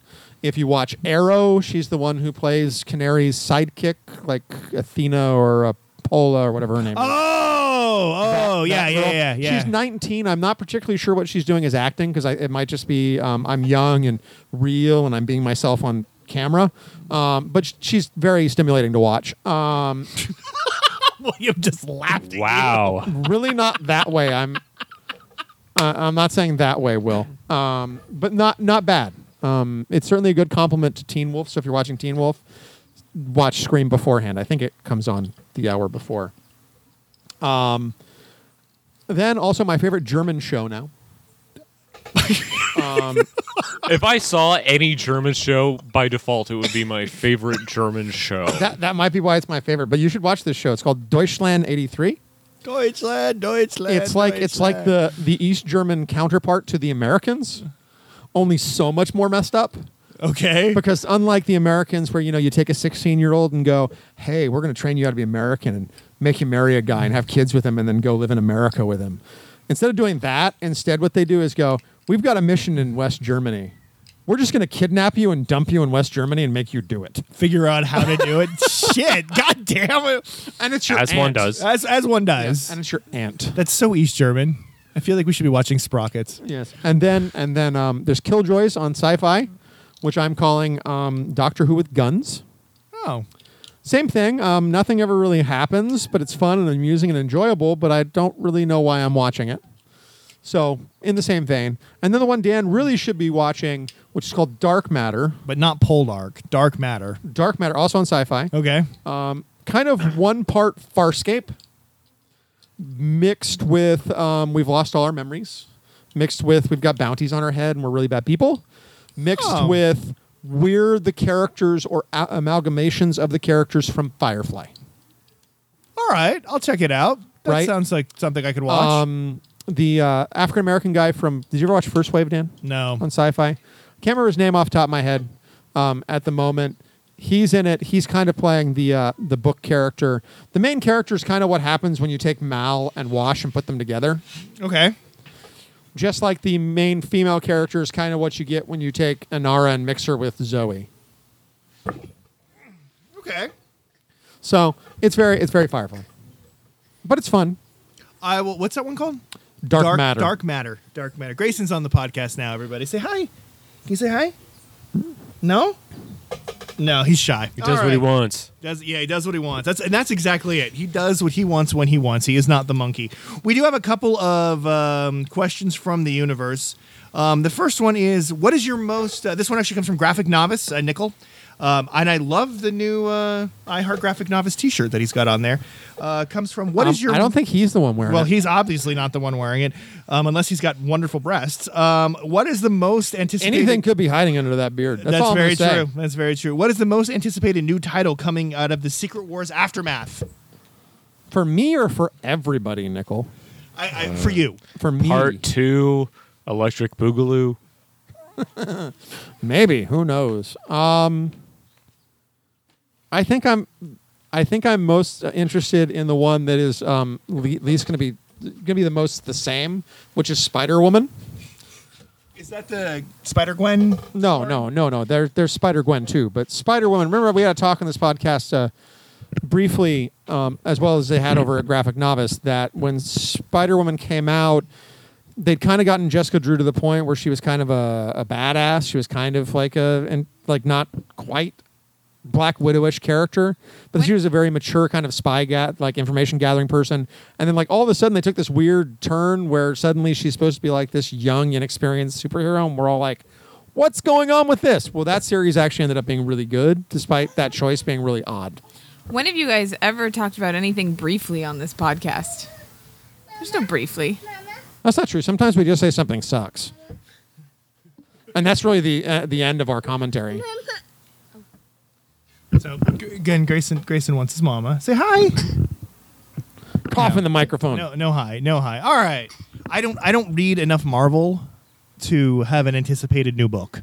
If you watch Arrow, she's the one who plays Canary's sidekick, like Athena or uh, Pola or whatever her name is. Oh, oh, That- yeah, that yeah, yeah, yeah. She's 19. I'm not particularly sure what she's doing as acting because it might just be um, I'm young and real and I'm being myself on camera. Um, but she's very stimulating to watch. Um, *laughs* William just laughed. At you. Wow. really not that way. I'm uh, I'm not saying that way, Will. Um, but not not bad. Um, it's certainly a good compliment to Teen Wolf. So if you're watching Teen Wolf, watch Scream beforehand. I think it comes on the hour before. Um, then also my favorite German show now. um, *laughs* if I saw any German show, by default, it would be my favorite German show. That that might be why it's my favorite. But you should watch this show. It's called Deutschland '83. Deutschland, Deutschland. It's like it's like the the East German counterpart to the Americans, only so much more messed up. Okay. because unlike the Americans, where you know you take a 16 year old and go, "Hey, we're going to train you how to be American and make you marry a guy and have kids with him and then go live in America with him," instead of doing that, instead what they do is go, "We've got a mission in West Germany. We're just going to kidnap you and dump you in West Germany and make you do it." Figure out how to do it. *laughs* Shit. God damn it. And it's your As one aunt. does. As as one Yes, does. and it's your aunt. That's so East German. I feel like we should be watching Sprockets. Yes, and then and then um, there's Killjoys on Sci-Fi, which I'm calling um, Doctor Who with guns. Oh. Same thing. Um, nothing ever really happens, but it's fun and amusing and enjoyable. But I don't really know why I'm watching it. So in the same vein, and then the one Dan really should be watching, which is called Dark Matter. But not Poldark. Dark Matter. Dark Matter, also on Sci-Fi. Okay. Um, Kind of one part Farscape, mixed with um, we've lost all our memories, mixed with we've got bounties on our head and we're really bad people, mixed Oh. with we're the characters or a- amalgamations of the characters from Firefly. All right. I'll check it out. That Right. sounds like something I could watch. Um, the uh, African American guy from. Did you ever watch First Wave, Dan? no. On Sci-Fi, can't remember his name off the top of my head um, at the moment. he's in it. He's kind of playing the uh, the book character. The main character is kind of what happens when you take Mal and Wash and put them together. Okay. Just like the main female character is kind of what you get when you take Inara and mix her with Zoe. Okay. So it's very it's very Firefly, but it's fun. I will. What's that one called? Dark, Matter. Dark Matter. Dark Matter. Grayson's on the podcast now. Everybody, say hi. Can you say hi? No. No, he's shy. He does what he wants. Does yeah, he does what he wants. That's and that's exactly it. He does what he wants when he wants. He is not the monkey. We do have a couple of um, questions from the universe. Um, the first one is, what is your most? Uh, this one actually comes from Graphic Novice, uh, Nickel, um, and I love the new uh, I Heart Graphic Novice T-shirt that he's got on there. Uh, comes from what Um, is your? I don't think he's the one wearing Well, it. he's obviously not the one wearing it, um, unless he's got wonderful breasts. Um, what is the most anticipated? Anything could be hiding under that beard. That's, That's, all I'm very say. true. That's very true. What is the most anticipated new title coming out of the Secret Wars aftermath? For me or for everybody, Nickel? I, I, for you, For me, Part two, Electric Boogaloo. *laughs* maybe. Who knows? Um, I think I'm. I think I'm most uh, interested in the one that is um, le- least going to be going to be the most the same, which is Spider Woman. is that the Spider Gwen? No, no, no, no. There, there's Spider Gwen too, but Spider Woman. Remember, we had a talk on this podcast uh, briefly, um, as well as they had over at Graphic Novice, that when Spider Woman came out, they'd kind of gotten Jessica Drew to the point where she was kind of a, a badass. She was kind of like a and like not quite Black Widowish character, but she was a very mature kind of spy ga- like information gathering person. And then like all of a sudden they took this weird turn where suddenly she's supposed to be like this young, inexperienced superhero, and we're all like, "What's going on with this?" Well, that series actually ended up being really good, despite that choice being really odd. When have you guys ever talked about anything briefly on this podcast? There's no briefly. That's not true. Sometimes we just say something sucks, and that's really the uh, the end of our commentary. *laughs* So g- again, Grayson. Grayson wants his mama. Say hi. Cough No. in the microphone. No, no hi, no hi. All right. I don't. I don't read enough Marvel to have an anticipated new book.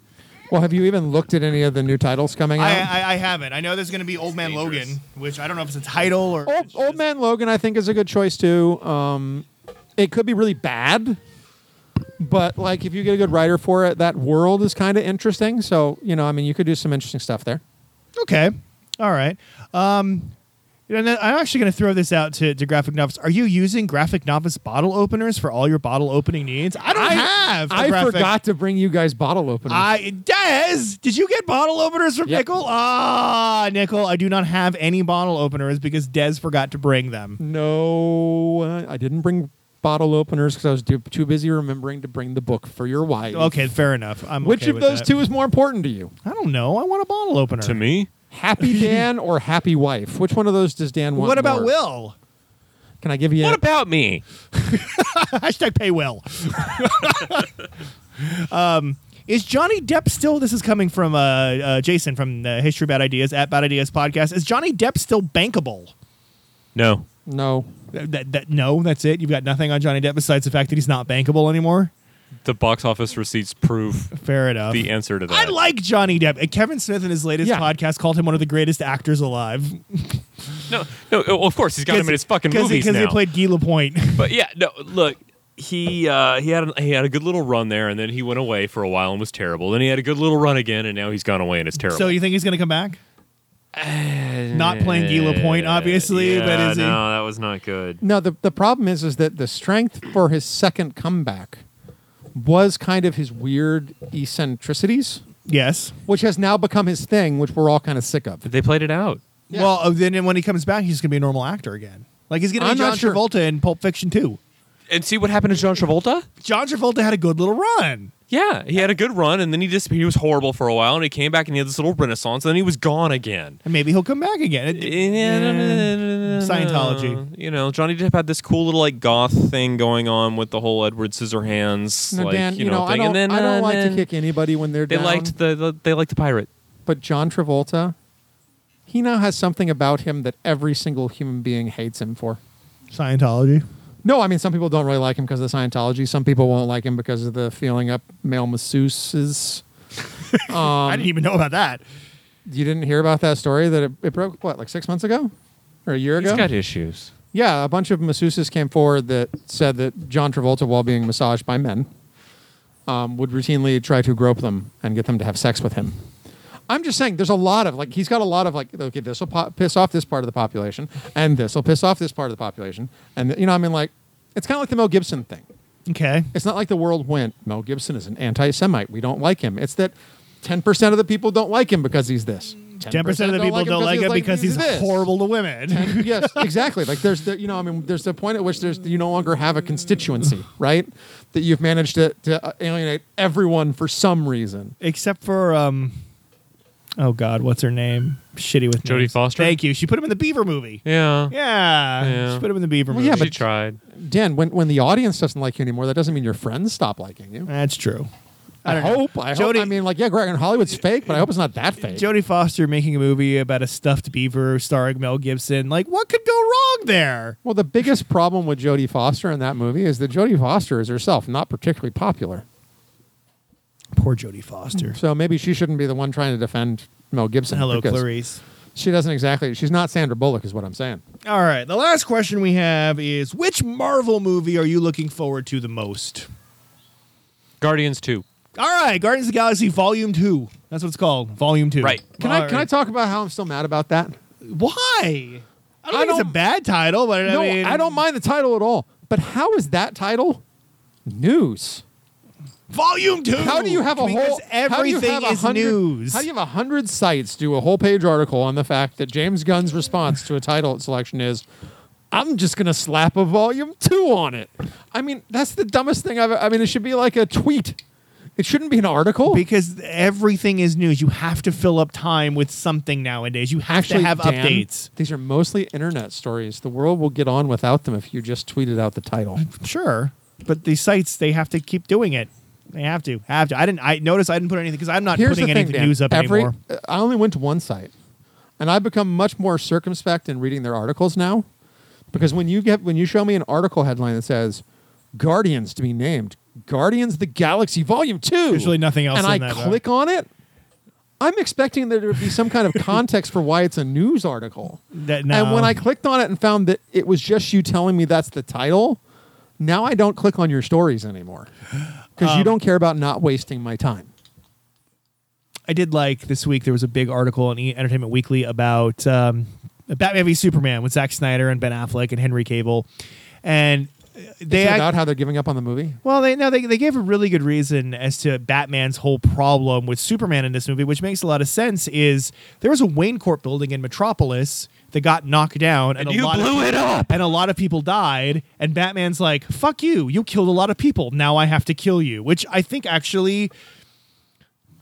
Well, have you even looked at any of the new titles coming out? I, I, I haven't. I know there's going to be Old Man Logan, which I don't know if it's a title or Old, Old Man Logan, I think, is a good choice too. Um, it could be really bad, but like if you get a good writer for it, that world is kind of interesting. So you know, I mean, you could do some interesting stuff there. Okay. All right. Um, and then I'm actually going to throw this out to, to Graphic Novice. Are you using Graphic Novice bottle openers for all your bottle opening needs? I don't have. I graphic- forgot to bring you guys bottle openers. I Des, did you get bottle openers from Yep. Nickel? Ah, Nickel, I do not have any bottle openers because Des forgot to bring them. no, uh, I didn't bring bottle openers because I was too, too busy remembering to bring the book for your wife. Okay, fair enough. I'm Which okay of with those that. two is more important to you? I don't know. I want a bottle opener. To me, Happy *laughs* Dan or Happy Wife? Which one of those does Dan want? What about more? Will? Can I give you? what a, about me? *laughs* Hashtag pay Will. *laughs* um, is Johnny Depp still? This is coming from uh, uh, Jason from the History Bad Ideas at Bad Ideas Podcast. Is Johnny Depp still bankable? No. No. That, that, that- no, that's it. You've got nothing on Johnny Depp besides the fact that he's not bankable anymore. The box office receipts prove Fair enough. the answer to that. I like Johnny Depp. And Kevin Smith in his latest Yeah. podcast called him one of the greatest actors alive. no, no. oh, Of course, he's got him in his *laughs* fucking movies Because now. he played Guy Lapointe. *laughs* But yeah, no. Look, he uh, he had a, he had a good little run there, and then he went away for a while and was terrible. Then he had a good little run again, and now he's gone away and it's terrible. so you think he's going to come back? Not playing Guy Lapointe, obviously, yeah, but is he? no, that was not good. No, the the problem is is that the strength for his second comeback was kind of his weird eccentricities, Yes. which has now become his thing, which we're all kind of sick of. They played it out. Yeah. Well, then when he comes back, he's going to be a normal actor again. Like he's going to be I'm John not sure. Travolta in Pulp Fiction too. And see what happened to John Travolta? John Travolta had a good little run. Yeah, he had a good run, and then he just he was horrible for a while, and he came back and he had this little renaissance, and then he was gone again. And maybe he'll come back again. It- Yeah, Scientology. You know, Johnny Depp had this cool little like goth thing going on with the whole Edward Scissorhands, No, like Dan, you know, I thing. don't, and then I don't uh, like to then kick anybody when they're They down. liked the, the they liked the pirate. but John Travolta, he now has something about him that every single human being hates him for. Scientology. No, I mean some people don't really like him because of the Scientology. Some people won't like him because of the feeling up male masseuses. *laughs* I didn't even know about that. You didn't hear about that story that it, it broke what like six months ago or a year He's ago? got issues. Yeah, a bunch of masseuses came forward that said that John Travolta, while being massaged by men, um, would routinely try to grope them and get them to have sex with him. I'm just saying, there's a lot of like he's got a lot of like okay, this will po- piss off this part of the population, and this will piss off this part of the population, and you know, I mean, like it's kind of like the Mel Gibson thing. Okay. It's not like the world went, Mel Gibson is an anti-Semite. We don't like him. It's that 10% of the people don't like him because he's this. Ten percent of the people don't like him because he's this. horrible to women. *laughs* yes, exactly. Like there's the you know I mean there's the point at which there's you no longer have a constituency, *laughs* right? That you've managed to, to uh, alienate everyone for some reason. Except for um, oh God, what's her name? Shitty with Jodie names. Foster? Thank you. She put him in the Beaver movie. Yeah. Yeah, Yeah. she put him in the Beaver Well, movie. yeah, she but- tried. Dan, when when the audience doesn't like you anymore, that doesn't mean your friends stop liking you. that's true. I, don't know. hope. I hope. Jodie- I mean, like, yeah, Greg, and Hollywood's fake, but I hope it's not that fake. Jodie Foster making a movie about a stuffed beaver starring Mel Gibson. Like, what could go wrong there? well, the biggest problem with Jodie Foster in that movie is that Jodie Foster is herself not particularly popular. Poor Jodie Foster. So maybe she shouldn't be the one trying to defend Mel Gibson. Hello, because Clarice. She doesn't exactly. She's not Sandra Bullock, is what I'm saying. All right. The last question we have is which Marvel movie are you looking forward to the most? Guardians 2. All right, Guardians of the Galaxy Volume 2. That's what it's called. Volume 2. Right. Can I All can I right. talk about how I'm still mad about that? Why? I don't I think it's a don't- bad title, but no, I mean I don't mind the title at all. But how is that title news? Volume 2. How do you have a Because whole? how do you everything have a is hundred- news. How do you have a hundred sites do a whole page article on the fact that James Gunn's response to a title selection is, "I'm just gonna slap a volume two on it." I mean, that's the dumbest thing I've. I mean, it should be like a tweet. It shouldn't be an article. because everything is news. You have to fill up time with something nowadays. You have Actually, to have Dan, updates. These are mostly internet stories. The world will get on without them if you just tweeted out the title. Sure, but these sites they have to keep doing it. They have to. Have to. I didn't. I notice I didn't put anything because I'm not Here's putting the thing, any Dan. news up Every, anymore. Uh, I only went to one site, and I've become much more circumspect in reading their articles now, because when you get when you show me an article headline that says "Guardians to be named," Guardians the Galaxy Volume Two, There's really nothing else and I that, though. click on it. I'm expecting there to be some kind of *laughs* context for why it's a news article. That, And when. I clicked on it and found that it was just you telling me that's the title, now I don't click on your stories anymore *gasps* *laughs* because you Um, don't care about not wasting my time. I did like this week there was a big article in E- Entertainment Weekly about um, Batman v Superman with Zack Snyder and Ben Affleck and Henry Cavill, and They they act- about how they're giving up on the movie. Well, they no, they they gave a really good reason as to Batman's whole problem with Superman in this movie, which makes a lot of sense. Is there was a Wayne Court building in Metropolis that got knocked down, and, And you blew of, it up. and a lot of people died, and Batman's like, "Fuck you! You killed a lot of people. Now I have to kill you," which I think actually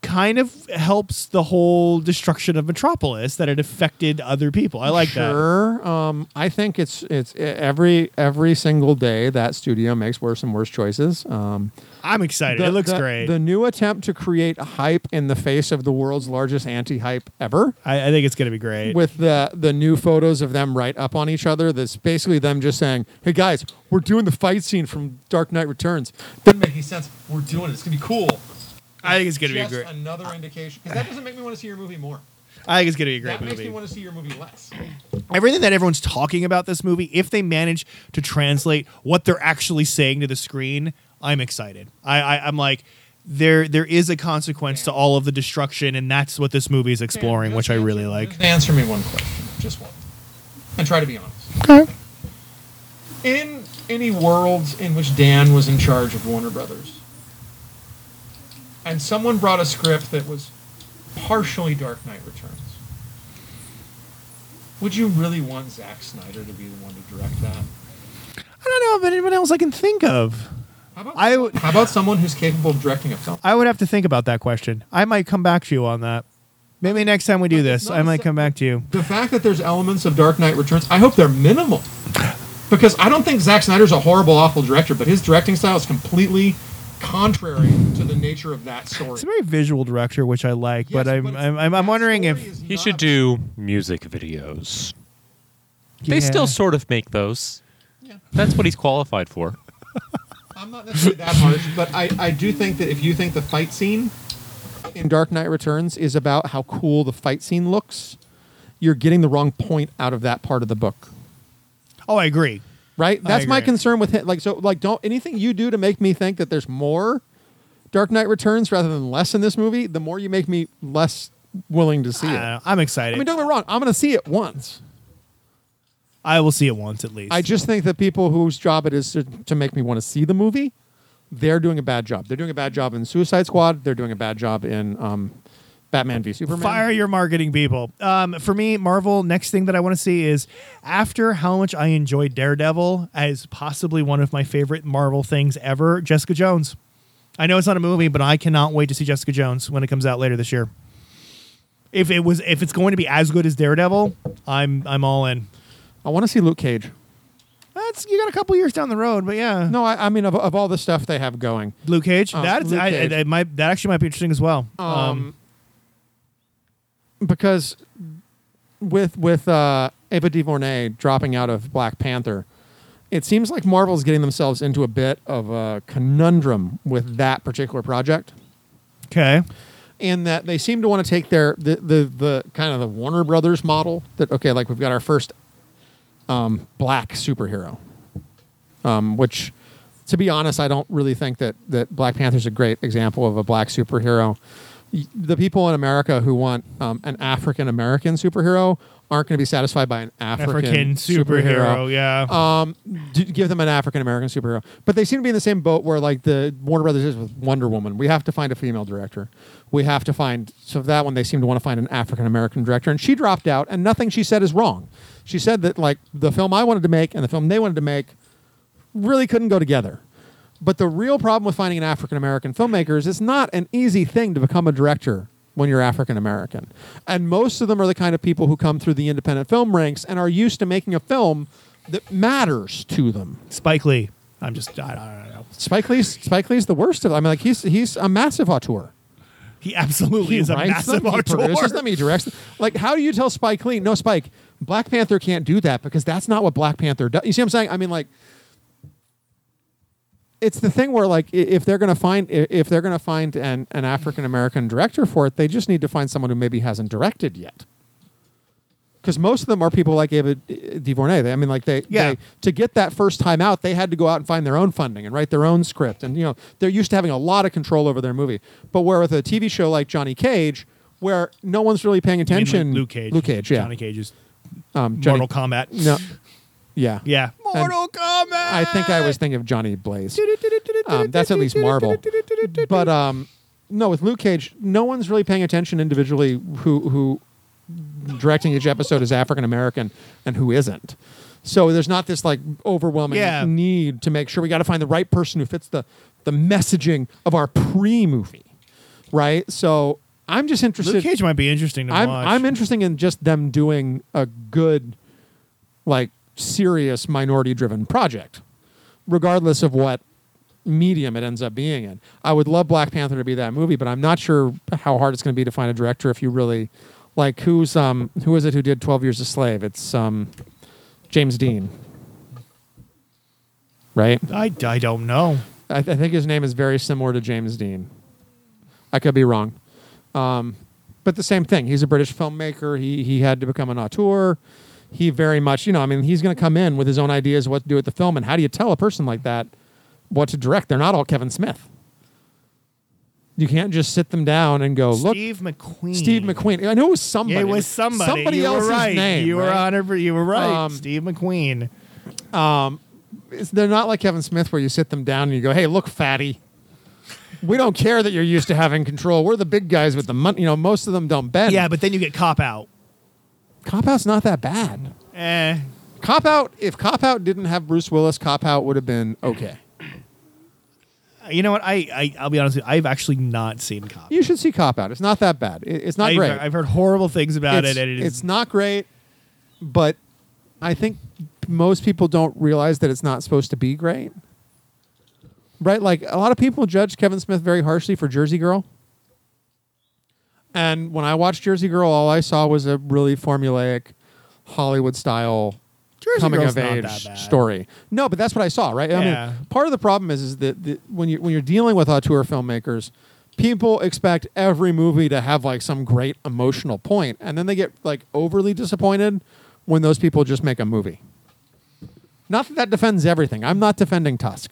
kind of helps the whole destruction of Metropolis that it affected other people. I like that. sure. Um, I think it's it's every every single day that studio makes worse and worse choices. Um, I'm excited. the- it looks the- great. The new attempt to create hype in the face of the world's largest anti-hype ever. I, I think it's going to be great. with the the new photos of them right up on each other. That's basically them just saying, "Hey guys, we're doing the fight scene from Dark Knight Returns." Doesn't make any sense. We're doing it. It's gonna be cool. I think it's going to be Just great. Another indication because that doesn't make me want to see your movie more. I think it's going to be a great movie. that makes me want to see your movie less. everything that everyone's talking about this movie, if they manage to translate what they're actually saying to the screen, I'm excited. I, I I'm like, there there is a consequence to all of the destruction, and that's what this movie is exploring, which I really like. Answer me one question, just one, and try to be honest. Okay. In any worlds in which Dan was in charge of Warner Brothers, and someone brought a script that was partially Dark Knight Returns, would you really want Zack Snyder to be the one to direct that? I don't know of anyone else I can think of. How about, I would how about someone who's capable of directing a film? I would have to think about that question. I might come back to you on that. Maybe next time we do this, I might come back to you. The fact that there's elements of Dark Knight Returns, I hope they're minimal. Because I don't think Zack Snyder's a horrible, awful director, but his directing style is completely contrary to the nature of that story. It's a very visual director, which I like, Yes, but I'm it's- I'm, I'm, I'm wondering if He should do music videos. They still sort of make those. Yeah. That's what he's qualified for. *laughs* I'm not necessarily that harsh, but I, I do think that if you think the fight scene in Dark Knight Returns is about how cool the fight scene looks, you're getting the wrong point out of that part of the book. Oh, I agree. Right? That's my concern with it. Like so like don't anything you do to make me think that there's more Dark Knight Returns rather than less in this movie, the more you make me less willing to see I it. don't know. I'm excited. I mean, don't get me wrong. I'm going to see it once. I will see it once at least. I just think that people whose job it is to, to make me want to see the movie, they're doing a bad job. They're doing a bad job in Suicide Squad. They're doing a bad job in um, Batman v Superman. Fire your marketing people. Um, for me, Marvel, next thing that I want to see is after how much I enjoyed Daredevil as possibly one of my favorite Marvel things ever, Jessica Jones. I know it's not a movie, but I cannot wait to see Jessica Jones when it comes out later this year. If it was, if it's going to be as good as Daredevil, I'm I'm all in. I want to see Luke Cage. That's you got a couple years down the road, but yeah, No, I, I mean of, of all the stuff they have going. Luke Cage. Oh, that's Luke I, Cage. it might that actually might be interesting as well. Um, because with with uh, Ava DuVernay dropping out of Black Panther, it seems like Marvel's getting themselves into a bit of a conundrum with that particular project. okay, in that they seem to want to take their the, the the kind of the Warner Brothers model that okay, like we've got our first um, black superhero, um, which to be honest, I don't really think that that Black Panther's a great example of a black superhero. The people in America who want um, an African American superhero aren't going to be satisfied by an African, African superhero. Yeah. um, d- give them an African American superhero. But they seem to be in the same boat where like the Warner Brothers is with Wonder Woman. We have to find a female director. We have to find so that one they seem to want to find an African American director, and she dropped out, and nothing she said is wrong. She said that like the film I wanted to make and the film they wanted to make really couldn't go together. But the real problem with finding an African American filmmaker is it's not an easy thing to become a director when you're African American. And most of them are the kind of people who come through the independent film ranks and are used to making a film that matters to them. Spike Lee. I'm just I, I don't know. Spike Lee's Spike Lee's the worst of them. I mean, like he's he's a massive auteur. He absolutely He is a massive them, he auteur. produces them, he directs them. Like, how do you tell Spike Lee, no, Spike, Black Panther can't do that because that's not what Black Panther does. You see what I'm saying? I mean, like, it's the thing where, like, if they're gonna find if they're gonna find an an African American director for it, they just need to find someone who maybe hasn't directed yet. Because most of them are people like Ava DuVernay. They, I mean, like they, Yeah. they to get that first time out, they had to go out and find their own funding and write their own script, and you know they're used to having a lot of control over their movie. But where with a TV show like Johnny Cage, where no one's really paying attention, Luke Cage. Luke Cage, yeah, Johnny Cage's um, Johnny, Mortal Kombat. no, yeah, Yeah. And Mortal Kombat. I think I was thinking of Johnny Blaze. Um, that's at least Marvel. But um, no, with Luke Cage, no one's really paying attention individually who who directing each episode is African American and who isn't. So there's not this like overwhelming Yeah. need to make sure we got to find the right person who fits the the messaging of our pre movie, right? So I'm just interested. Luke Cage might be interesting to I'm watch. I'm interested in just them doing a good, like serious minority driven project, regardless of what medium it ends up being in. I would love Black Panther to be that movie, but I'm not sure how hard it's going to be to find a director if you really like who's um who is it who did Twelve Years a Slave? It's um James Dean, right? I, I don't know. I, I think his name is very similar to James Dean. I could be wrong, um, but the same thing. He's a British filmmaker. He he had to become an auteur. He very much, you know, I mean, he's going to come in with his own ideas what to do with the film. And how do you tell a person like that what to direct? They're not all Kevin Smith. You can't just sit them down and go, look, Steve McQueen. Steve McQueen. I know it was somebody. Yeah, it was somebody. Somebody you else's right. name. You were right? on her. You were right. Um, Steve McQueen. It's- they're not like Kevin Smith where you sit them down and you go, "Hey, look, fatty, we don't care that you're used to having control. We're the big guys with the money." You know, most of them don't bend. Yeah, but then you get cop out. Cop Out's not that bad. Eh. Cop Out, if Cop Out didn't have Bruce Willis, Cop Out would have been okay. You know what? I, I I'll be honest. With you, I've actually not seen cop. You should see Cop Out. It's not that bad. It- it's not I've, great. I've heard horrible things about it's, it, and it is. it's not great, but I think most people don't realize that it's not supposed to be great. Right? Like a lot of people judge Kevin Smith very harshly for Jersey Girl. And when I watched Jersey Girl, all I saw was a really formulaic Hollywood style Jersey coming Girl's of not age bad. story. No, but that's what I saw, right? I Yeah. mean, part of the problem is is that, that when you when you're dealing with auteur filmmakers, people expect every movie to have like some great emotional point, and then they get like overly disappointed when those people just make a movie. Not that that defends everything. I'm not defending Tusk.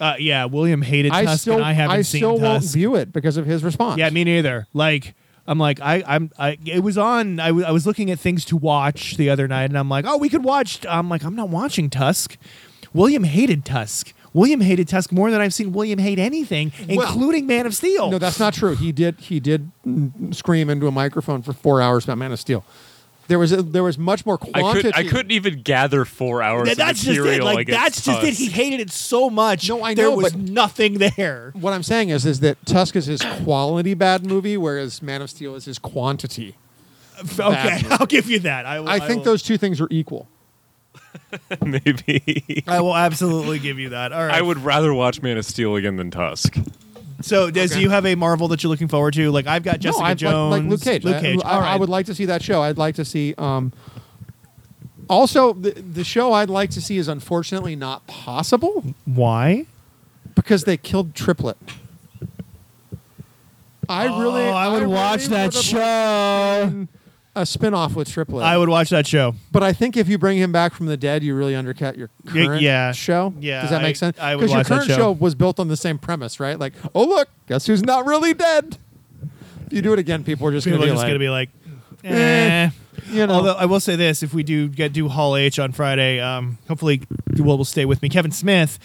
Uh, yeah, William hated I Tusk, still, and I haven't I seen still won't Tusk. view it because of his response. Yeah, me neither. Like, I'm like, I, I'm, I, it was on. I, w- I was looking at things to watch the other night, and I'm like, oh, we could watch. I'm like, I'm not watching Tusk. William hated Tusk. William hated Tusk more than I've seen William hate anything, Well- including Man of Steel. No, that's not true. He did. He did mm, scream into a microphone for four hours about Man of Steel. There was a, there was much more I quantity. could I couldn't even gather four hours Th- of that's just it. Like against that's just it. He hated it so much. No, I there know, was but- nothing there. What I'm saying is, is that Tusk is his quality bad movie, whereas Man of Steel is his quantity. Okay, movie. I'll give you that. I, will, I think will, those two things are equal. *laughs* maybe. I will absolutely give you that. All right. I would rather watch Man of Steel again than Tusk. So, Des, do you have a Marvel that you're looking forward to? Like, I've got Jessica no, I'd Jones, like, like Luke Cage. Luke I- Cage. I, All I would like to see that show. I'd like to see. Um, also, the, the show I'd like to see is unfortunately not possible Why? because they killed Triplett. I really, Oh, I would watch that show. A spin-off with Triplett. I would watch that show. But I think if you bring him back from the dead, you really undercut your current yeah. show. Yeah, does that I- make sense? I would Because your watch that current show. was built on the same premise, right? Like, oh look, guess who's not really dead? If you do it again, people are just gonna are be just like, going to be like, eh, eh. You know. Although I will say this: if we do get do Hall H on Friday, um, hopefully Will will stay with me. Kevin Smith,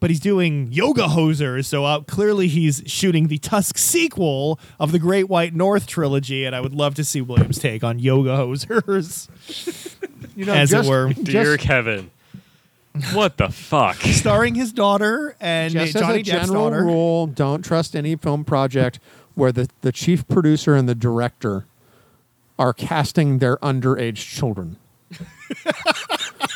but he's doing Yoga Hosers, so uh, clearly he's shooting the Tusk sequel of the Great White North trilogy, and I would love to see Williams' take on Yoga Hosers, *laughs* you know, as just, it were, Dear Just- Kevin. What the fuck? *laughs* starring his daughter and Just Johnny as a Depp's general daughter. rule, don't trust any film project where the, the chief producer and the director are casting their underage children. *laughs*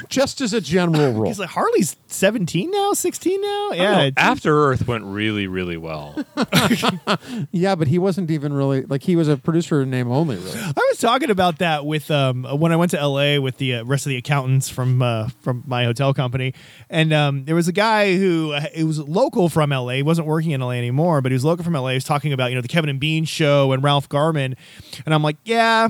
Just as a general rule. He's like Harley's seventeen now, sixteen now. Yeah, know, After Earth went really, really well. *laughs* yeah, but he wasn't even really like he was a producer name only. Really, I was talking about that with um, when I went to LA with the uh, rest of the accountants from uh, from my hotel company, and um, there was a guy who uh, it was local from LA. He wasn't working in LA anymore, but he was local from LA. He was talking about you know the Kevin and Bean show and Ralph Garman, and I'm like, yeah.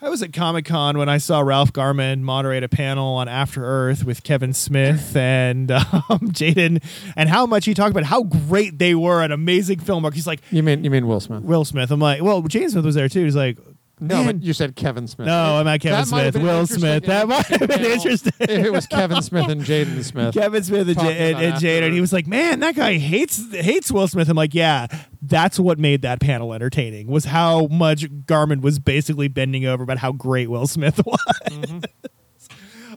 I was at Comic Con when I saw Ralph Garman moderate a panel on After Earth with Kevin Smith and *laughs* um, Jaden, and how much he talked about how great they were, an amazing film. Work. He's like, you mean you mean Will Smith? Will Smith. I'm like, well, Jaden Smith was there too. He's like, No, man, but you said Kevin Smith. no, I'm not Kevin That might have Smith. been Will interesting Smith. That might have been interesting. If it was Kevin Smith and Jaden *laughs* Smith. Kevin Smith and, Talking J- and, about and Jada, he was like, "Man, that guy hates hates Will Smith." I'm like, "Yeah, that's what made that panel entertaining. Was how much Garman was basically bending over about how great Will Smith *laughs* was." Mm-hmm.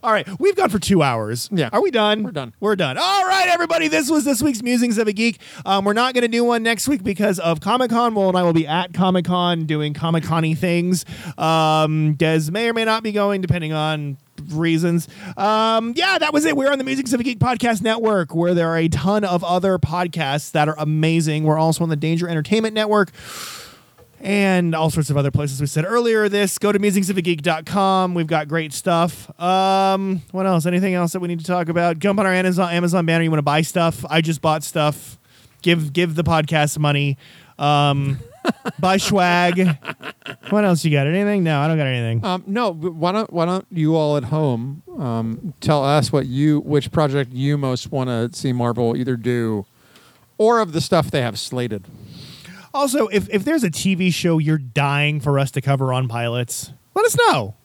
All right, we've gone for two hours. Yeah. are we done? We're done. We're done. All right, everybody. This was this week's Musings of a Geek. Um, we're not going to do one next week because of Comic Con. Will and I will be at Comic Con doing Comic Con things. Um, Des may or may not be going, depending on reasons. Um, yeah, that was it. We're on the Musings of a Geek podcast network, where there are a ton of other podcasts that are amazing. We're also on the Danger Entertainment Network and all sorts of other places. We said earlier this go to musingsofageek.com we've got great stuff. Um what else? Anything else that we need to talk about? Jump on our amazon amazon banner. You want to buy stuff? I just bought stuff. Give give the podcast money. Um *laughs* buy swag. What else you got? Anything? No i don't got anything. Um, no, but why don't why don't you all at home um, tell us what you which project you most want to see Marvel either do, or of the stuff they have slated. Also if, if there's a tv show you're dying for us to cover on pilots let us know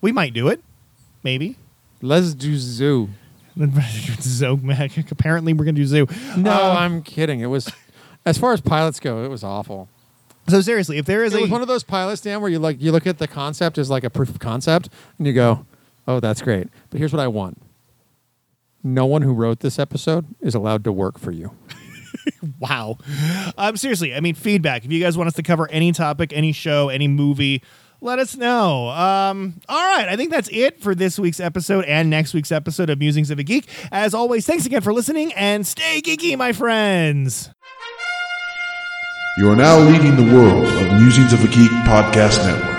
we might do it maybe Let's do Zoo. *laughs* Zoe, apparently we're gonna do zoo No, Uh, I'm kidding. It was as far as pilots go, it was awful. so seriously if there is It a was one of those pilots, Dan, where you like you look at the concept as like a proof of concept, and you go, "Oh, that's great." But here's what I want: no one who wrote this episode is allowed to work for you. *laughs* Wow. Um, seriously, I mean, feedback. If you guys want us to cover any topic, any show, any movie, let us know. Um, all right. I think that's it for this week's episode and next week's episode of Musings of a Geek. As always, thanks again for listening and stay geeky, my friends. You are now leading the world of Musings of a Geek podcast network.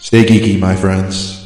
Stay geeky, my friends.